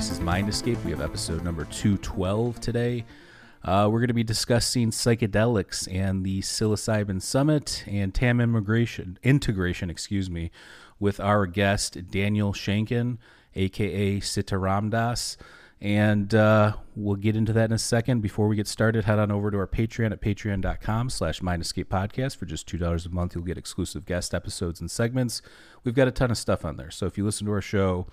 Maurice's Mind Escape. We have episode number 212 today. Uh, we're going to be discussing psychedelics and the psilocybin summit and TAM immigration integration, excuse me, with our guest Daniel Shankin, aka Sitaram Das. And uh, we'll get into that in a second. Before we get started, head on over to our Patreon at patreon.com slash Podcast. For just $2 a month, you'll get exclusive guest episodes and segments. We've got a ton of stuff on there. So if you listen to our show,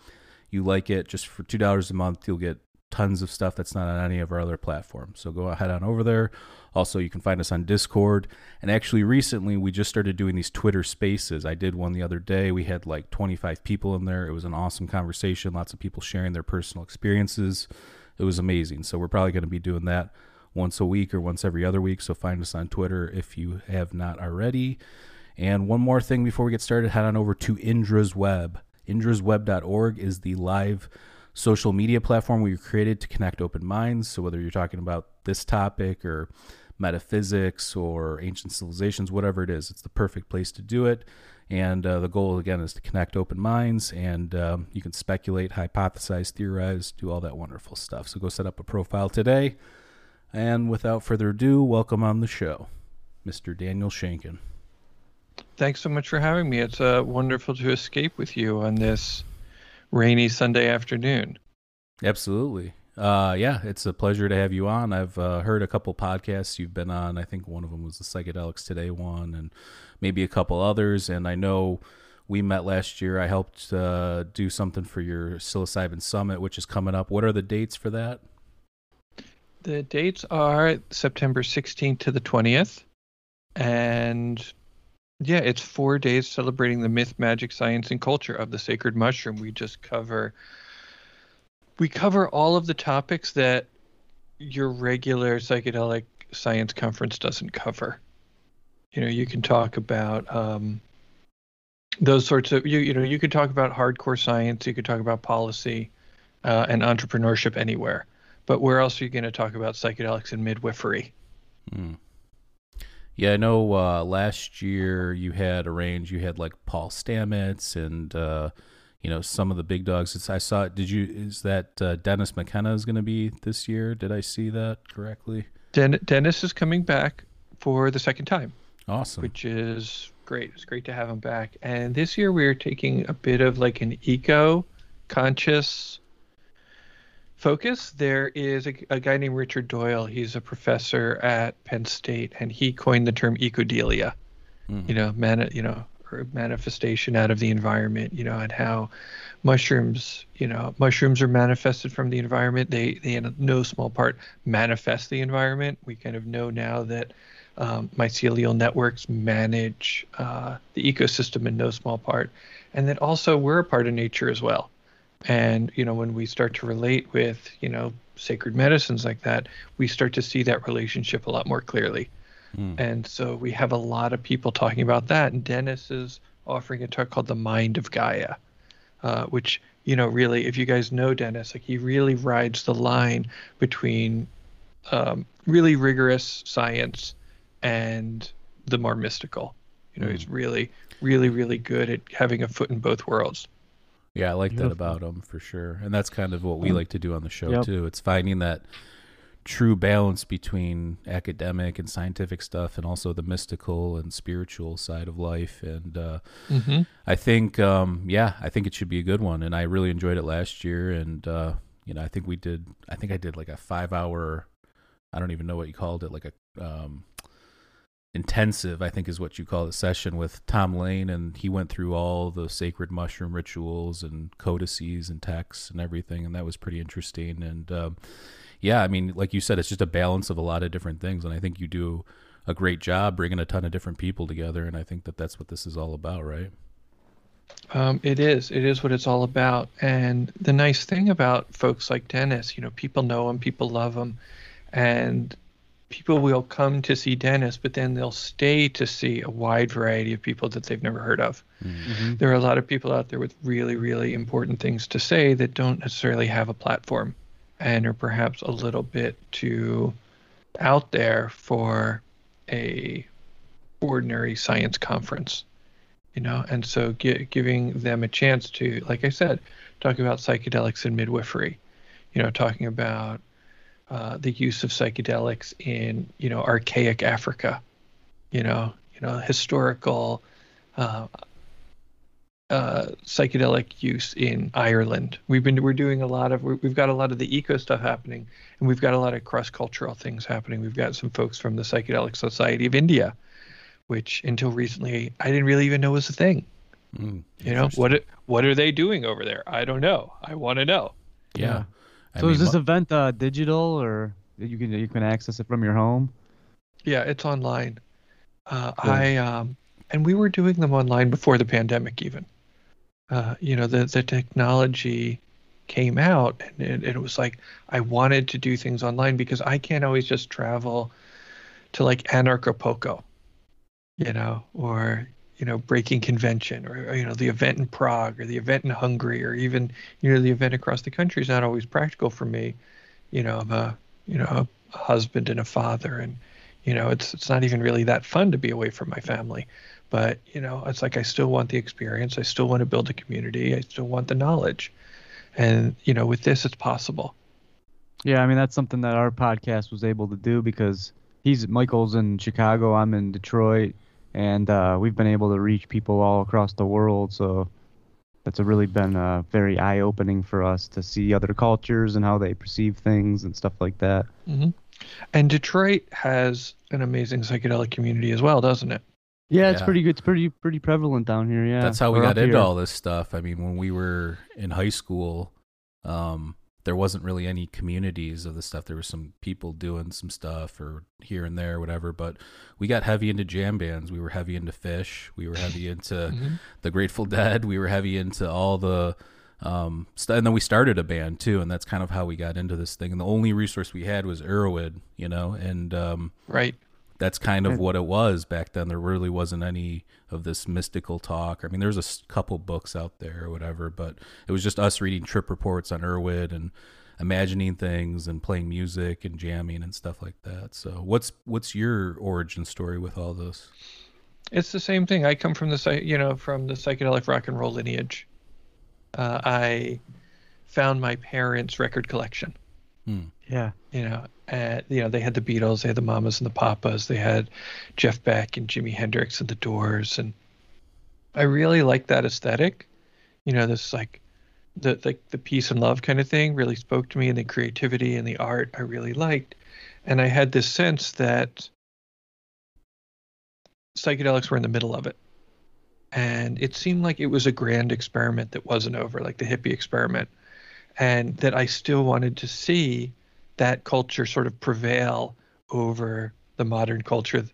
you like it, just for two dollars a month, you'll get tons of stuff that's not on any of our other platforms. So go ahead on over there. Also, you can find us on Discord. And actually, recently we just started doing these Twitter Spaces. I did one the other day. We had like 25 people in there. It was an awesome conversation. Lots of people sharing their personal experiences. It was amazing. So we're probably going to be doing that once a week or once every other week. So find us on Twitter if you have not already. And one more thing before we get started, head on over to Indra's Web. Indrasweb.org is the live social media platform we created to connect open minds. So whether you're talking about this topic or metaphysics or ancient civilizations, whatever it is, it's the perfect place to do it. And uh, the goal again is to connect open minds, and um, you can speculate, hypothesize, theorize, do all that wonderful stuff. So go set up a profile today. And without further ado, welcome on the show, Mr. Daniel Shankin. Thanks so much for having me. It's uh, wonderful to escape with you on this rainy Sunday afternoon. Absolutely. Uh, yeah, it's a pleasure to have you on. I've uh, heard a couple podcasts you've been on. I think one of them was the Psychedelics Today one, and maybe a couple others. And I know we met last year. I helped uh, do something for your psilocybin summit, which is coming up. What are the dates for that? The dates are September 16th to the 20th. And yeah, it's four days celebrating the myth, magic, science, and culture of the sacred mushroom. We just cover we cover all of the topics that your regular psychedelic science conference doesn't cover. You know, you can talk about um, those sorts of you you know you could talk about hardcore science, you could talk about policy uh, and entrepreneurship anywhere, but where else are you going to talk about psychedelics and midwifery? Mm. Yeah, I know. Uh, last year you had a range. You had like Paul Stamets and uh, you know some of the big dogs. It's, I saw. Did you? Is that uh, Dennis McKenna is going to be this year? Did I see that correctly? Den- Dennis is coming back for the second time. Awesome. Which is great. It's great to have him back. And this year we're taking a bit of like an eco conscious focus. There is a, a, guy named Richard Doyle. He's a professor at Penn State, and he coined the term ecodelia. Mm-hmm. You know, man, you know, or manifestation out of the environment. You know, and how mushrooms, you know, mushrooms are manifested from the environment. They, they in no small part manifest the environment. We kind of know now that um, mycelial networks manage uh, the ecosystem in no small part, and that also we're a part of nature as well and you know when we start to relate with you know sacred medicines like that we start to see that relationship a lot more clearly mm. and so we have a lot of people talking about that and dennis is offering a talk called the mind of gaia uh, which you know really if you guys know dennis like he really rides the line between um, really rigorous science and the more mystical you know mm. he's really really really good at having a foot in both worlds yeah, I like Beautiful. that about them for sure, and that's kind of what we like to do on the show yep. too. It's finding that true balance between academic and scientific stuff, and also the mystical and spiritual side of life. And uh, mm-hmm. I think, um, yeah, I think it should be a good one. And I really enjoyed it last year, and uh, you know, I think we did. I think I did like a five-hour. I don't even know what you called it, like a um, intensive, I think is what you call the session with Tom Lane, and he went through all the sacred mushroom rituals and codices and texts and everything, and that was pretty interesting. And um, yeah, I mean, like you said, it's just a balance of a lot of different things, and I think you do a great job bringing a ton of different people together, and I think that that's what this is all about, right? Um, it is. It is what it's all about. And the nice thing about folks like Dennis, you know, people know him, people love him, and people will come to see Dennis, but then they'll stay to see a wide variety of people that they've never heard of. Mm-hmm. There are a lot of people out there with really, really important things to say that don't necessarily have a platform and are perhaps a little bit too out there for a ordinary science conference you know and so gi- giving them a chance to like i said talk about psychedelics and midwifery you know talking about uh, the use of psychedelics in you know archaic africa you know you know historical uh, uh, psychedelic use in Ireland. We've been we're doing a lot of we've got a lot of the eco stuff happening, and we've got a lot of cross cultural things happening. We've got some folks from the Psychedelic Society of India, which until recently I didn't really even know was a thing. Mm, You know what what are they doing over there? I don't know. I want to know. Yeah. I So is this event uh, digital or you can you can access it from your home? Yeah, it's online. Uh, Cool. I um, and we were doing them online before the pandemic even. Uh, you know, the the technology came out and it, it was like I wanted to do things online because I can't always just travel to like Anarchapulco, you know, or you know, Breaking Convention, or you know, the event in Prague, or the event in Hungary, or even you know, the event across the country is not always practical for me. You know, I'm a you know a husband and a father, and you know, it's it's not even really that fun to be away from my family. But you know, it's like I still want the experience. I still want to build a community. I still want the knowledge, and you know, with this, it's possible. Yeah, I mean that's something that our podcast was able to do because he's Michael's in Chicago, I'm in Detroit, and uh, we've been able to reach people all across the world. So that's really been uh, very eye-opening for us to see other cultures and how they perceive things and stuff like that. hmm And Detroit has an amazing psychedelic community as well, doesn't it? Yeah, it's Yeah. pretty good. It's pretty pretty prevalent down here. Yeah, That's how we Or got into here. all this stuff. I mean, when we were in high school, um, there wasn't really any communities of the stuff. There were some people doing some stuff or here and there, whatever. But we got heavy into jam bands. We were heavy into Phish. We were heavy into Mhm. the Grateful Dead. We were heavy into all the um st- and then we started a band too and that's kind of how we got into this thing and the only resource we had was Erowid, you know and um Right. That's kind of what it was back then. There really wasn't any of this mystical talk. I mean, there's a couple books out there or whatever, but it was just us reading trip reports on Erowid and imagining things and playing music and jamming and stuff like that. So, what's what's your origin story with all this? It's the same thing. I come from the you know from the psychedelic rock and roll lineage. Uh, I found my parents' record collection. Hmm. Yeah, You know, and you know they had the Beatles, they had the Mamas and the Papas, they had Jeff Beck and Jimi Hendrix and the Doors, and I really liked that aesthetic. You know, this like the like the peace and love kind of thing really spoke to me, and the creativity and the art I really liked, and I had this sense that psychedelics were in the middle of it. And it seemed like it was a grand experiment that wasn't over, like the hippie experiment. And that I still wanted to see that culture sort of prevail over the modern culture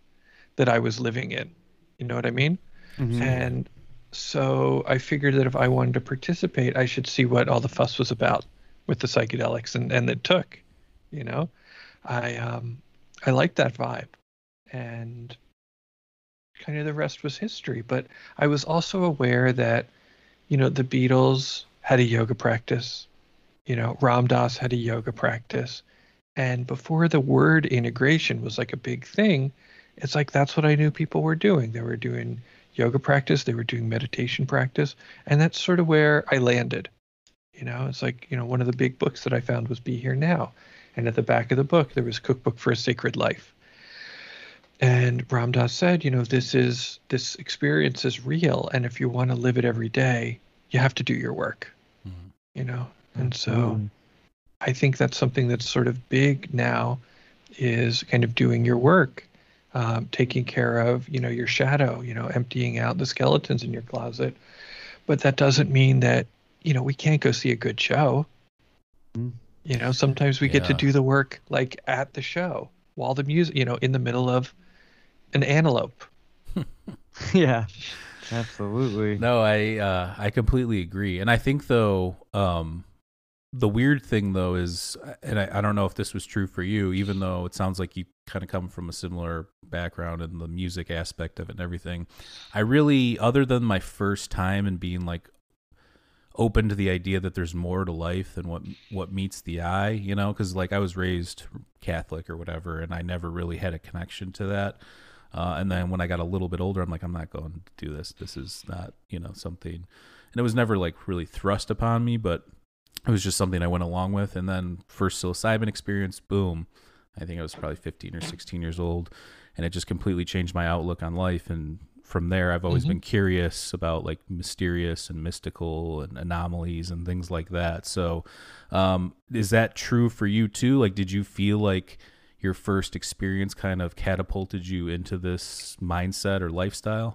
that I was living in. You know what I mean? Mhm. And so I figured that if I wanted to participate, I should see what all the fuss was about with the psychedelics and, and it took, you know, I, um, I liked that vibe and kind of the rest was history. But I was also aware that, you know, the Beatles had a yoga practice, you know, Ram Dass had a yoga practice. And before the word integration was like a big thing, it's like that's what I knew people were doing. They were doing yoga practice, they were doing meditation practice, and that's sort of where I landed. You know, it's like, you know, one of the big books that I found was Be Here Now. And at the back of the book, there was Cookbook for a Sacred Life. And Ram Dass said, you know, this is this experience is real, and if you want to live it every day, you have to do your work. Mhm. You know, and so Absolutely. I think that's something that's sort of big now, is kind of doing your work, um, taking care of you know your shadow, you know, emptying out the skeletons in your closet. But that doesn't mean that you know we can't go see a good show. Mm. You know, sometimes we get to do the work like at the show while the music, you know, in the middle of an antelope. yeah. Absolutely. No, I uh, I completely agree, and I think though um, the weird thing though is, and I, I don't know if this was true for you, even though it sounds like you kind of come from a similar background in the music aspect of it and everything. I really, other than my first time and being like open to the idea that there's more to life than what what meets the eye, you know, because like I was raised Catholic or whatever, and I never really had a connection to that. Uh, and then when I got a little bit older, I'm like, I'm not going to do this. This is not, you know, something. And it was never like really thrust upon me, but it was just something I went along with. And then first psilocybin experience, boom. I think I was probably 15 or 16 years old, and it just completely changed my outlook on life. And from there, I've always Mhm. been curious about like mysterious and mystical and anomalies and things like that. So, um, is that true for you too? Like, did you feel like your first experience kind of catapulted you into this mindset or lifestyle?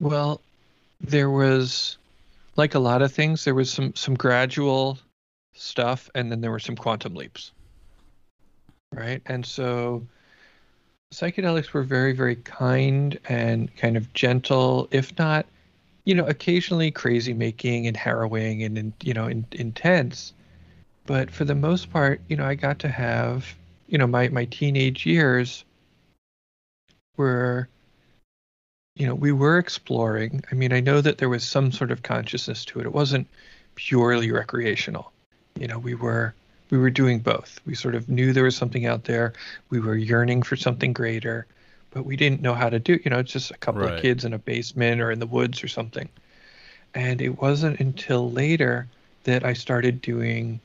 Well, there was, like a lot of things, there was some some gradual stuff, and then there were some quantum leaps. Right, and so psychedelics were very very kind and kind of gentle, if not, you know, occasionally crazy making and harrowing and, and you know, in, intense. But for the most part, you know, I got to have, you know, my my teenage years were you know, we were exploring. I mean, I know that there was some sort of consciousness to it. It wasn't purely recreational. You know, we were we were doing both. We sort of knew there was something out there. We were yearning for something greater, but we didn't know how to do. You know, it's just a couple Right. of kids in a basement or in the woods or something. And it wasn't until later that I started doing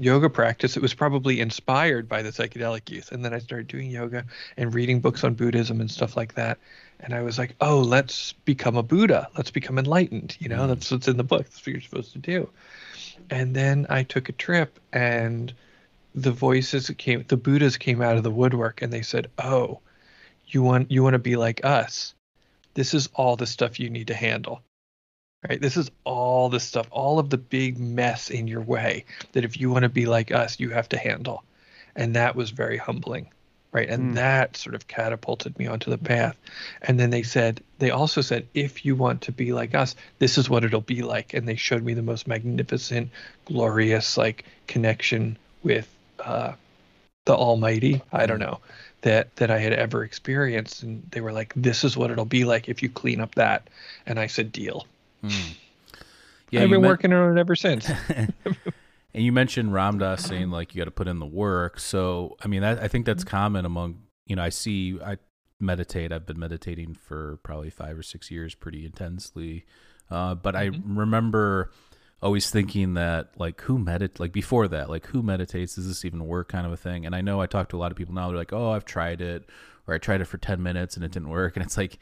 yoga practice. It was probably inspired by the psychedelic youth. And then I started doing yoga and reading books on Buddhism and stuff like that. And I was like, oh, let's become a Buddha. Let's become enlightened. You know, Mm. that's what's in the book. That's what you're supposed to do. And then I took a trip and the voices came, the Buddhas came out of the woodwork and they said, oh, you want, you want to be like us. This is all the stuff you need to handle. Right? This is all the stuff, all of the big mess in your way that if you want to be like us, you have to handle. And that was very humbling. Right. And Hmm. that sort of catapulted me onto the path. And then they said, they also said, if you want to be like us, this is what it'll be like. And they showed me the most magnificent, glorious, like connection with uh, the Almighty. I don't know that that I had ever experienced. And they were like, this is what it'll be like if you clean up that. And I said, deal. Mm. I've been working on it ever since. And you mentioned Ram Dass saying like you got to put in the work. So I mean, that, I think that's common among you know. I see. I meditate. I've been meditating for probably five or six years, pretty intensely. Uh, but I remember always thinking that like who medit like before that like who meditates does this even work kind of a thing and i know i talk to a lot of people now they're like oh i've tried it or i tried it for 10 minutes and it didn't work and it's like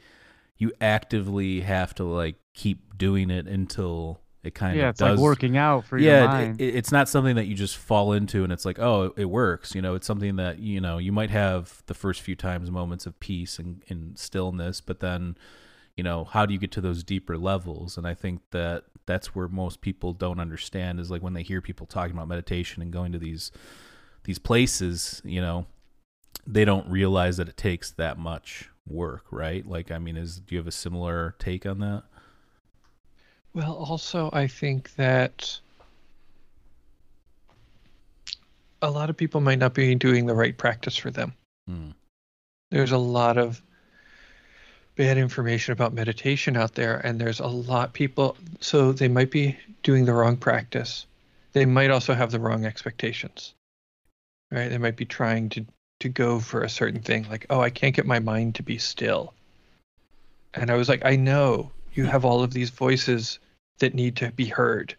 you actively have to like keep doing it until it kind yeah, of it's does like working out for your yeah, mind. it, it's not something that you just fall into and it's like, oh, it works. You know, it's something that you know you might have the first few times moments of peace and, and stillness, but then, you know, how do you get to those deeper levels? And I think that that's where most people don't understand is like when they hear people talking about meditation and going to these these places, you know, they don't realize that it takes that much work, right? Like, I mean, is do you have a similar take on that? Well, also, I think that a lot of people might not be doing the right practice for them. Hmm. There's a lot of bad information about meditation out there, and there's a lot people, so they might be doing the wrong practice. They might also have the wrong expectations, right? They might be trying to to go for a certain thing, like, oh, I can't get my mind to be still. And I was like, I know you have all of these voices that need to be heard.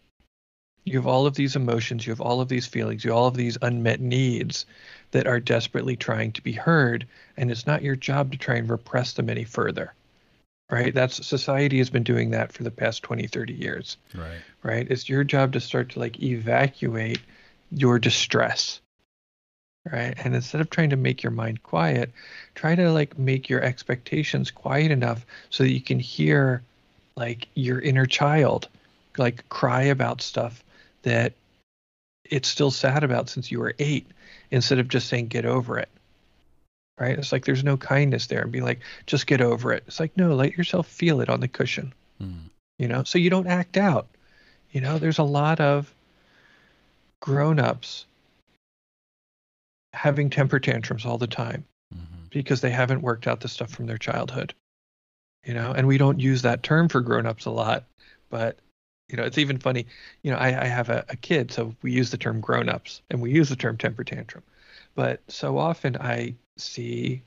You have all of these emotions, you have all of these feelings, you have all of these unmet needs that are desperately trying to be heard, and it's not your job to try and repress them any further. Right? That's society has been doing that for the past 20, 30 years. Right. Right? It's your job to start to like evacuate your distress. Right? And instead of trying to make your mind quiet, try to like make your expectations quiet enough so that you can hear like your inner child like cry about stuff that it's still sad about since you were eight instead of just saying get over it. Right? It's like there's no kindness there and be like just get over it. It's like no let yourself feel it on the cushion. Mm. you know? So you don't act out. You know? There's a lot of grown-ups having temper tantrums all the time Mhm. because they haven't worked out the stuff from their childhood you know and we don't use that term for grown-ups a lot but you know it's even funny you know i, I have a, a kid so we use the term grown-ups and we use the term temper tantrum but so often i see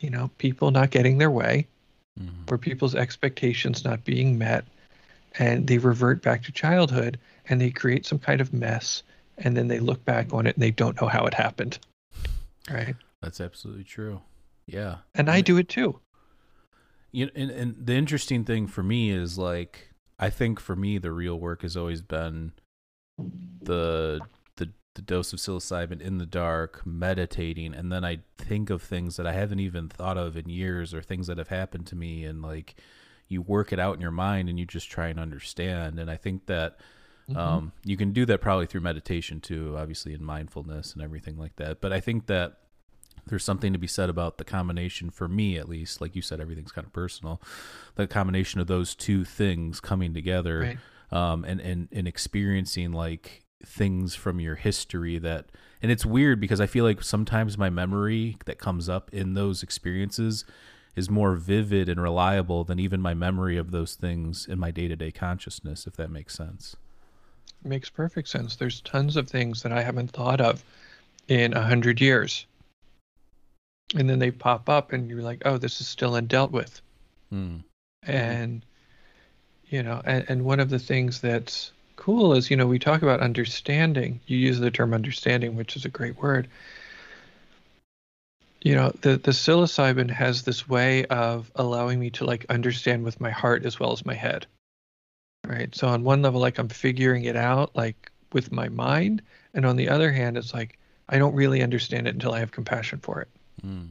you know people not getting their way mm-hmm. or people's expectations not being met and they revert back to childhood and they create some kind of mess and then they look back on it and they don't know how it happened right That's absolutely true. Yeah. and i do it too You and, and the interesting thing for me is like I think for me the real work has always been the the the dose of psilocybin in the dark, meditating, and then I think of things that I haven't even thought of in years or things that have happened to me and like you work it out in your mind and you just try and understand. And I think that um, you can do that probably through meditation too, obviously in mindfulness and everything like that. But I think that there's something to be said about the combination for me at least like you said everything's kind of personal the combination of those two things coming together Right. um, and, and and experiencing like things from your history that and it's weird because i feel like sometimes my memory that comes up in those experiences is more vivid and reliable than even my memory of those things in my day-to-day consciousness if that makes sense makes perfect sense. There's tons of things that I haven't thought of in a hundred years. And then they pop up and you're like, oh, this is still undealt with. Hmm. And you know, and, and one of the things that's cool is, you know, we talk about understanding. You use the term understanding, which is a great word. You know, the, the psilocybin has this way of allowing me to like understand with my heart as well as my head. Right. So on one level, like I'm figuring it out like with my mind. And on the other hand, it's like I don't really understand it until I have compassion for it. Mm.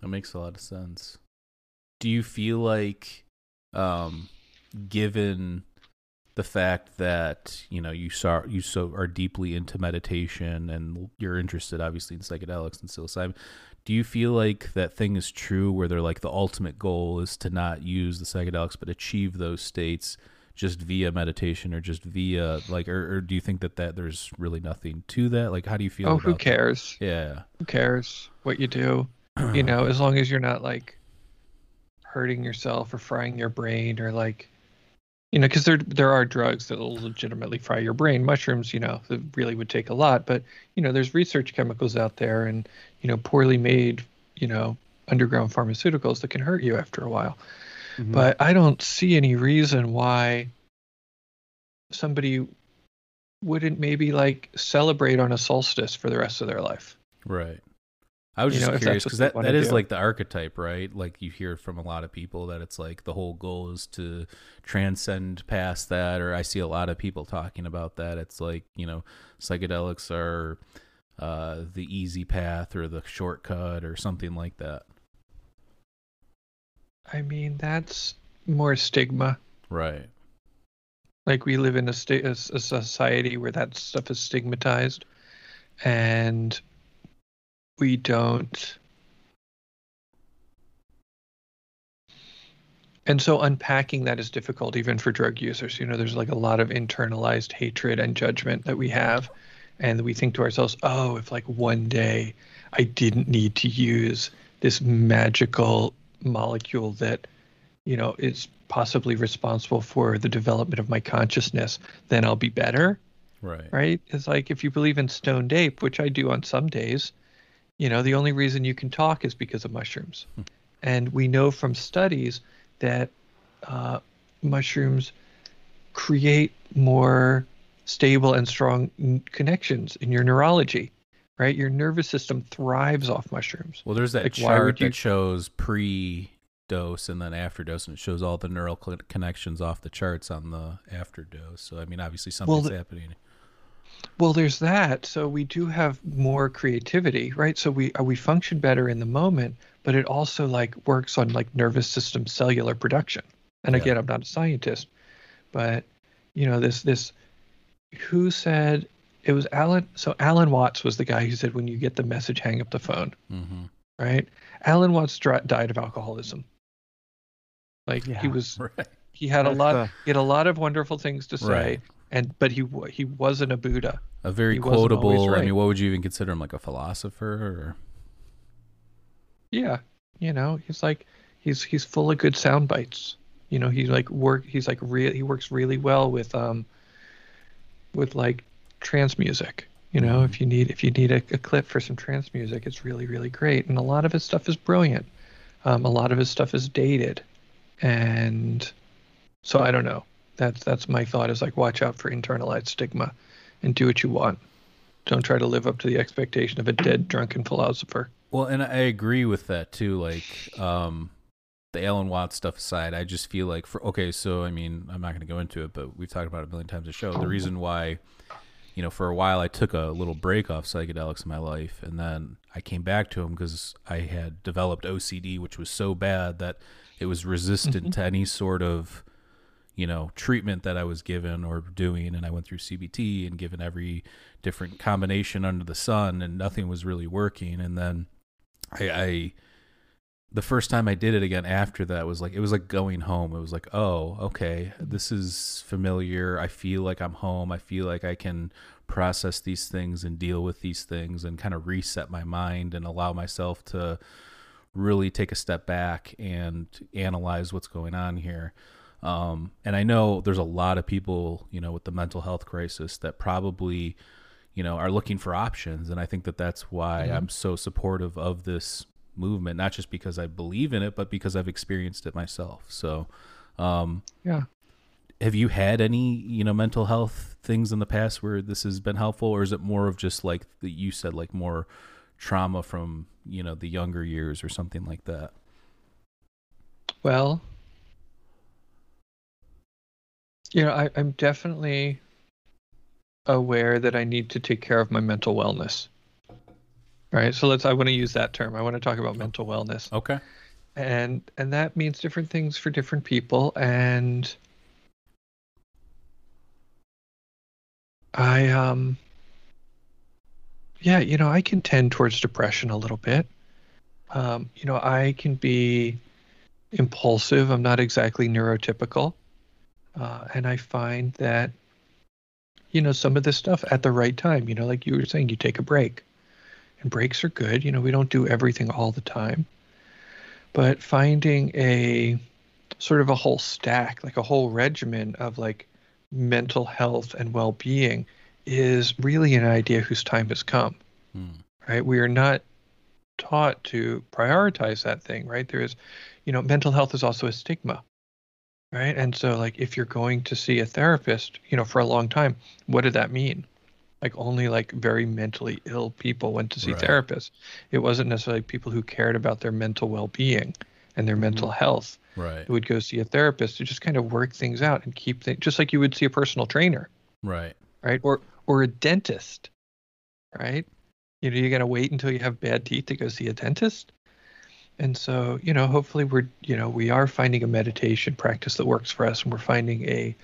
That makes a lot of sense. Do you feel like, um, given the fact that you know you saw you so are deeply into meditation and you're interested obviously in psychedelics and psilocybin, do you feel like that thing is true where they're like the ultimate goal is to not use the psychedelics but achieve those states just via meditation or just via like or, or do you think that that there's really nothing to that like how do you feel Oh, who that? cares? yeah Who cares what you do? you know, as long as you're not like hurting yourself or frying your brain or like, you know, because there there are drugs that will legitimately fry your brain. Mushrooms, you know, that really would take a lot, but you know, there's research chemicals out there and you know, poorly made, you know, underground pharmaceuticals that can hurt you after a while. Mhm. But I don't see any reason why somebody wouldn't maybe like celebrate on a solstice for the rest of their life. Right. I was You just know, curious because that, that is do. like the archetype, right? Like you hear from a lot of people that it's like the whole goal is to transcend past that, or I see a lot of people talking about that. It's like, you know, psychedelics are uh, the easy path or the shortcut or something like that. I mean, that's more stigma. Right. Like we live in a, sta- a society where that stuff is stigmatized, and we don't. And so unpacking that is difficult, even for drug users. You know, there's like a lot of internalized hatred and judgment that we have, and we think to ourselves, "Oh, if like one day I didn't need to use this magical molecule that you know, is possibly responsible for the development of my consciousness, then I'll be better, Right. right? It's like if you believe in stoned ape, which I do on some days, you know, the only reason you can talk is because of mushrooms. and we know from studies that uh, mushrooms create more stable and strong n- connections in your neurology, right? Your nervous system thrives off mushrooms. Well, there's that Like, chart you- that shows pre dose and then after dose, and it shows all the neural cl- connections off the charts on the after dose. So, I mean, obviously something's the- happening. Well, there's that. So we do have more creativity, right? So we uh, we function better in the moment, but it also like works on like nervous system cellular production. And Yeah. again, I'm not a scientist, but you know this this who said it was Alan. So Alan Watts was the guy who said when you get the message, hang up the phone, hmm right? Alan Watts dri- died of alcoholism. Like Yeah. he was Right. he had a lot the- he had a lot of wonderful things to say, Right. And but he he wasn't a Buddha. A very He quotable. I mean, what would you even consider him? Like a philosopher? Or? Yeah, you know, he's like he's he's full of good sound bites. You know, he's like work he's like real he works really well with um with like trance music. You know, if you need if you need a, a clip for some trance music, it's really really great. And a lot of his stuff is brilliant. Um, a lot of his stuff is dated, and so I don't know. That's that's my thought is like watch out for internalized stigma, and do what you want. Don't try to live up to the expectation of a dead drunken philosopher. Well, and I agree with that too. Like, um, the Alan Watts stuff aside, I just feel like for okay, so I mean, I'm not going to go into it, but we've talked about it a million times a show. The reason why, you know, for a while I took a little break off psychedelics in my life, and then I came back to them because I had developed OCD, which was so bad that it was resistant to any sort of you know treatment that I was given or doing and I went through CBT and given every different combination under the sun and nothing was really working. And then I, I the first time I did it again after that was like it was like going home. It was like oh okay this is familiar. I feel like I'm home. I feel like I can process these things and deal with these things and kind of reset my mind and allow myself to really take a step back and analyze what's going on here um, and I know there's a lot of people, you know, with the mental health crisis that probably, you know, are looking for options. And I think that that's why I'm so supportive of this movement, not just because I believe in it, but because I've experienced it myself. So, um, Yeah. have you had any, you know, mental health things in the past where this has been helpful, or is it more of just like the, you said, like more trauma from, you know, the younger years or something like that? Well, you know, I, I'm definitely aware that I need to take care of my mental wellness. Right. So let's, I want to use that term. I want to talk about mental wellness. Okay. And, and that means different things for different people. And I, um, yeah, you know, I can tend towards depression a little bit. Um, you know, I can be impulsive. I'm not exactly neurotypical. Uh, and I find that, you know, some of this stuff at the right time, you know, like you were saying, you take a break. And breaks are good. You know, we don't do everything all the time. But finding a sort of a whole stack, like a whole regimen of like mental health and well being is really an idea whose time has come. Hmm. Right? We are not taught to prioritize that thing, right? There is, you know, mental health is also a stigma, right? And so, like, if you're going to see a therapist, you know, for a long time, what did that mean? Like, only like very mentally ill people went to see Right. therapists. It wasn't necessarily people who cared about their mental well being and their mental mm-hmm. health Right. who would go see a therapist to just kind of work things out and keep things just like you would see a personal trainer Right. right? Or or a dentist, right? You know, you're gonna wait until you have bad teeth to go see a dentist. And so, you know, hopefully we're, you know, we are finding a meditation practice that works for us, and we're finding a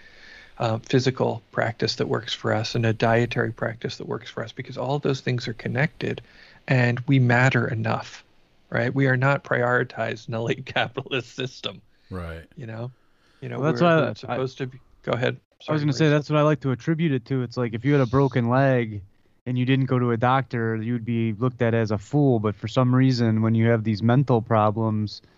uh, physical practice that works for us, and a dietary practice that works for us, because all of those things are connected, and we matter enough, right? We are not prioritized in a late capitalist system, Right. you know. You know, Well, that's we're, why I- we're supposed to. Be, go ahead. I was gonna say that's what I like to attribute it to. It's like if you had a broken leg and you didn't go to a doctor, you'd be looked at as a fool. But for some reason, when you have these mental problems,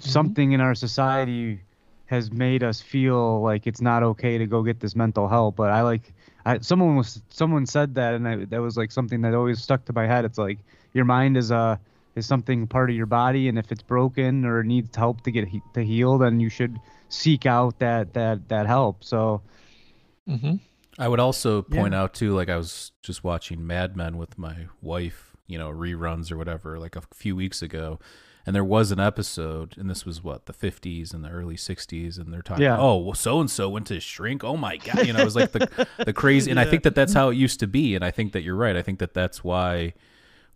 something in our society has made us feel like it's not okay to go get this mental help. But I like, I, someone was someone said that, and I, that was like something that always stuck to my head. It's like your mind is a is something part of your body, and if it's broken or needs help to get he- to heal, then you should seek out that that that help. So Mm-hmm. I would also point Yeah. out too, like I was just watching Mad Men with my wife, you know, reruns or whatever, like a few weeks ago, and there was an episode, and this was what the '50s and the early '60s, and they're talking, Yeah. oh, well, so and so went to shrink. Oh my god, you know, it was like the the crazy, and I think that that's how it used to be, and I think that you're right. I think that that's why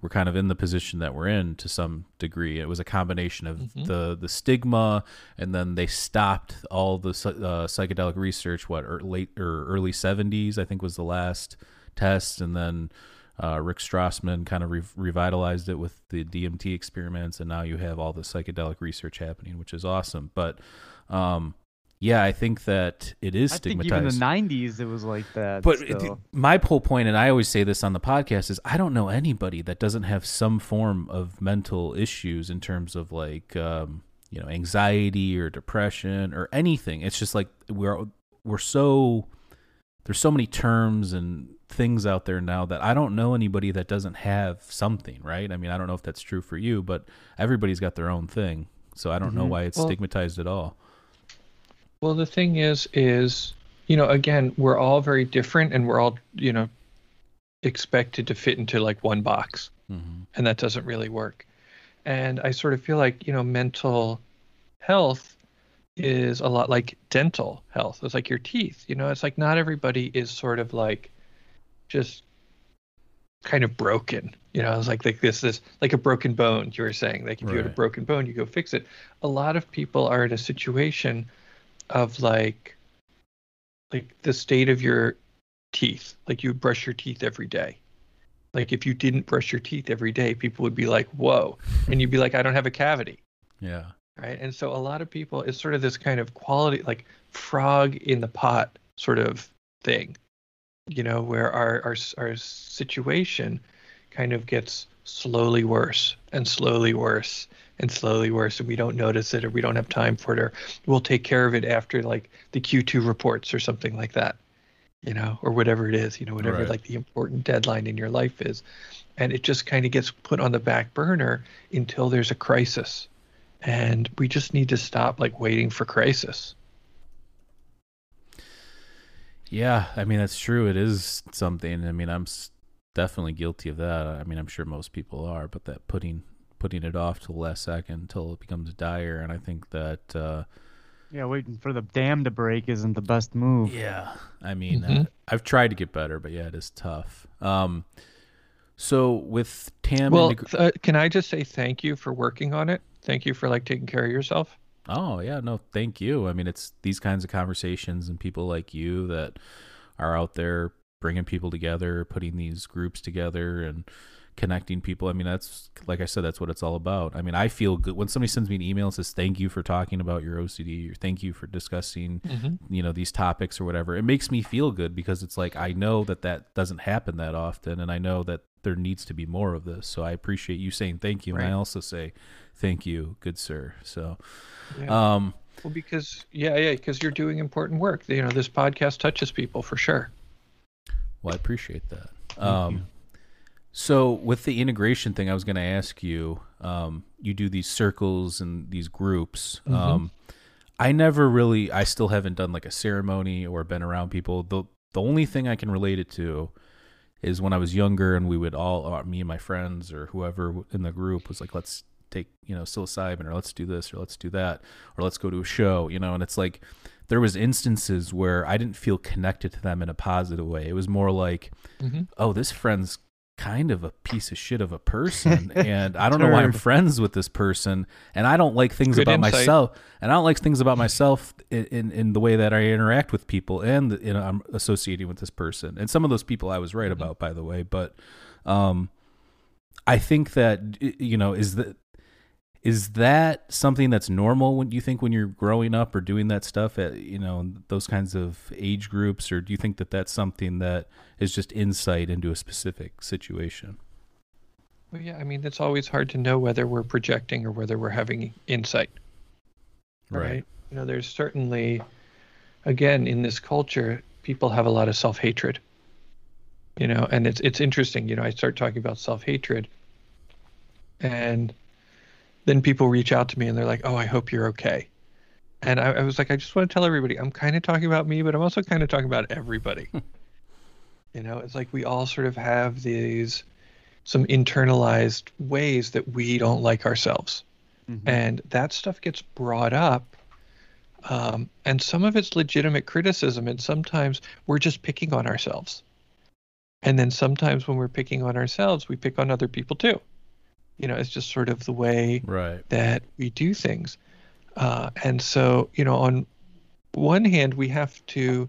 we're kind of in the position that we're in to some degree. It was a combination of the the stigma, and then they stopped all the uh, psychedelic research. What or late or early seventies, I think, was the last test, and then uh, Rick Strassman kind of re- revitalized it with the DMT experiments, and now you have all the psychedelic research happening, which is awesome. But um, yeah, I think that it is I think stigmatized. even the '90s it was like that. But it- my whole point, and I always say this on the podcast, is I don't know anybody that doesn't have some form of mental issues in terms of like, um, you know, anxiety or depression or anything. It's just like we're we're so there's so many terms and things out there now that I don't know anybody that doesn't have something, right? I mean, I don't know if that's true for you, but everybody's got their own thing. So I don't know Mhm. why it's Well- stigmatized at all. Well, the thing is, is you know, again, we're all very different, and we're all you know expected to fit into like one box, hmm and that doesn't really work. And I sort of feel like you know, mental health is a lot like dental health. It's like your teeth. You know, it's like not everybody is sort of like just kind of broken. You know, it's like like this this like a broken bone. You were saying like if you had a broken bone, you go fix it. A lot of people are in a situation of like like the state of your teeth. Like you brush your teeth every day. Like if you didn't brush your teeth every day, people would be like, "Whoa," and you'd be like, "I don't have a cavity." Yeah. right? And so a lot of people, it's sort of this kind of quality, like frog in the pot sort of thing, you know, where our our our situation kind of gets slowly worse and slowly worse and slowly worse, and we don't notice it or we don't have time for it, or we'll take care of it after like the Q2 reports or something like that, you know, or whatever it is, you know, whatever Right. like the important deadline in your life is. And it just kind of gets put on the back burner until there's a crisis and we just need to stop like waiting for crisis Yeah, I mean that's true. It is something. I mean, I'm definitely guilty of that. I mean, I'm sure most people are, but that putting putting it off to the last second until it becomes dire, and I think that uh, yeah, waiting for the dam to break isn't the best move. yeah, I mean, uh, Mhm. I've tried to get better, but yeah, it is tough. Um, so with Tam, well integ- th- uh, can i just say thank you for working on it thank you for like taking care of yourself Oh yeah, no, thank you. I mean, it's these kinds of conversations and people like you that are out there bringing people together, putting these groups together, and connecting people. I mean, that's like I said, that's what it's all about. I mean, I feel good when somebody sends me an email and says, "Thank you for talking about your OCD," or "Thank you for discussing, you know, these topics or whatever." It makes me feel good because it's like I know that that doesn't happen that often, and I know that there needs to be more of this. So I appreciate you saying thank you, and I also say thank you, good sir. So. yeah. Um, well because yeah yeah because you're doing important work you know this podcast touches people for sure well, I appreciate that. Um, so with the integration thing, I was going to ask you. Um, you do these circles and these groups. Um, I never really. I still haven't done like a ceremony or been around people. the The only thing I can relate it to is when I was younger, and we would all, uh, me and my friends or whoever in the group was like, let's take you know psilocybin or let's do this or let's do that or let's go to a show you know and it's like there was instances where i didn't feel connected to them in a positive way it was more like Mhm. oh this friend's kind of a piece of shit of a person and i don't know why i'm friends with this person and i don't like things Good about insight. myself and i don't like things about myself in, in, in the way that i interact with people and you know, i'm associating with this person and some of those people i was right about by the way but um I think that you know is that is that something that's normal when you think when you're growing up or doing that stuff at you know those kinds of age groups or do you think that that's something that is just insight into a specific situation well yeah i mean it's always hard to know whether we're projecting or whether we're having insight right? You know, there's certainly, again, in this culture, people have a lot of self-hatred. You know, and it's it's interesting. You know, I start talking about self-hatred, and then people reach out to me and they're like, "Oh, I hope you're okay," And I, I was like, I just want to tell everybody, I'm kind of talking about me, but I'm also kind of talking about everybody. you know, it's like we all sort of have these some internalized ways that we don't like ourselves. Mm-hmm. And that stuff gets brought up. Um, and some of it's legitimate criticism, and sometimes we're just picking on ourselves. And then sometimes when we're picking on ourselves, we pick on other people too. You know, it's just sort of the way Right. that we do things. Uh, and so, you know, on one hand, we have to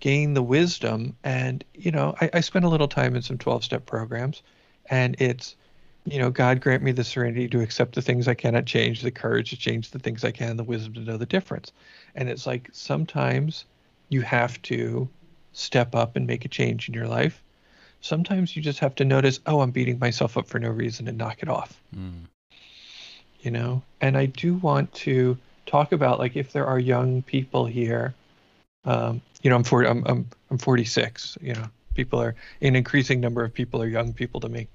gain the wisdom. And, you know, I, I spent a little time in some 12 step programs, and it's, you know, God grant me the serenity to accept the things I cannot change, the courage to change the things I can, the wisdom to know the difference. And it's like sometimes you have to step up and make a change in your life. Sometimes you just have to notice, oh, I'm beating myself up for no reason and knock it off. Mm. you know? And i do want to talk about like if there are young people here um you know i'm 40 i'm i'm, I'm 46 you know people are an increasing number of people are young people to me.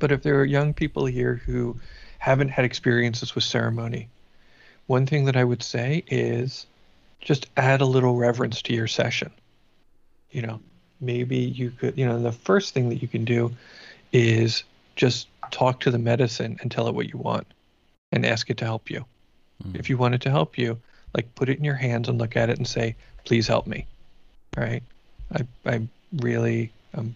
But if there are young people here who haven't had experiences with ceremony one thing that i would say is just add a little reverence to your session you know maybe you could you know the first thing that you can do is just talk to the medicine and tell it what you want and ask it to help you. Mm. If you want it to help you, like put it in your hands and look at it and say, "Please help me." Right? I I really um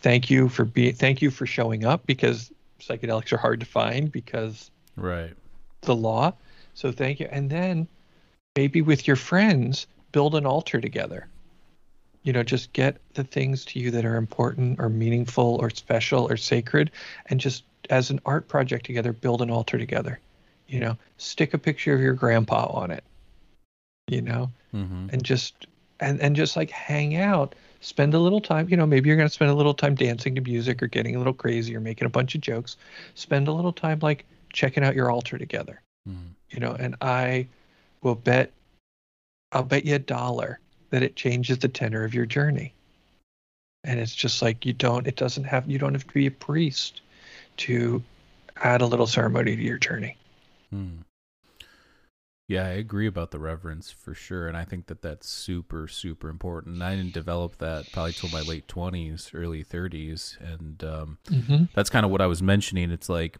thank you for being thank you for showing up because psychedelics are hard to find because Right. the law. So thank you. And then maybe with your friends, build an altar together. You know, just get the things to you that are important or meaningful or special or sacred and just as an art project together, build an altar together. You know, stick a picture of your grandpa on it. You know, Mm-hmm. and just and and just like hang out spend a little time you know maybe you're going to spend a little time dancing to music or getting a little crazy or making a bunch of jokes spend a little time like checking out your altar together Mm. you know and i will bet i'll bet you a dollar that it changes the tenor of your journey and it's just like you don't it doesn't have you don't have to be a priest to add a little ceremony to your journey Hmm. Yeah, I agree about the reverence for sure, and I think that that's super, super important. And I didn't develop that probably till my late twenties, early thirties, and um, mm-hmm. that's kind of what I was mentioning. It's like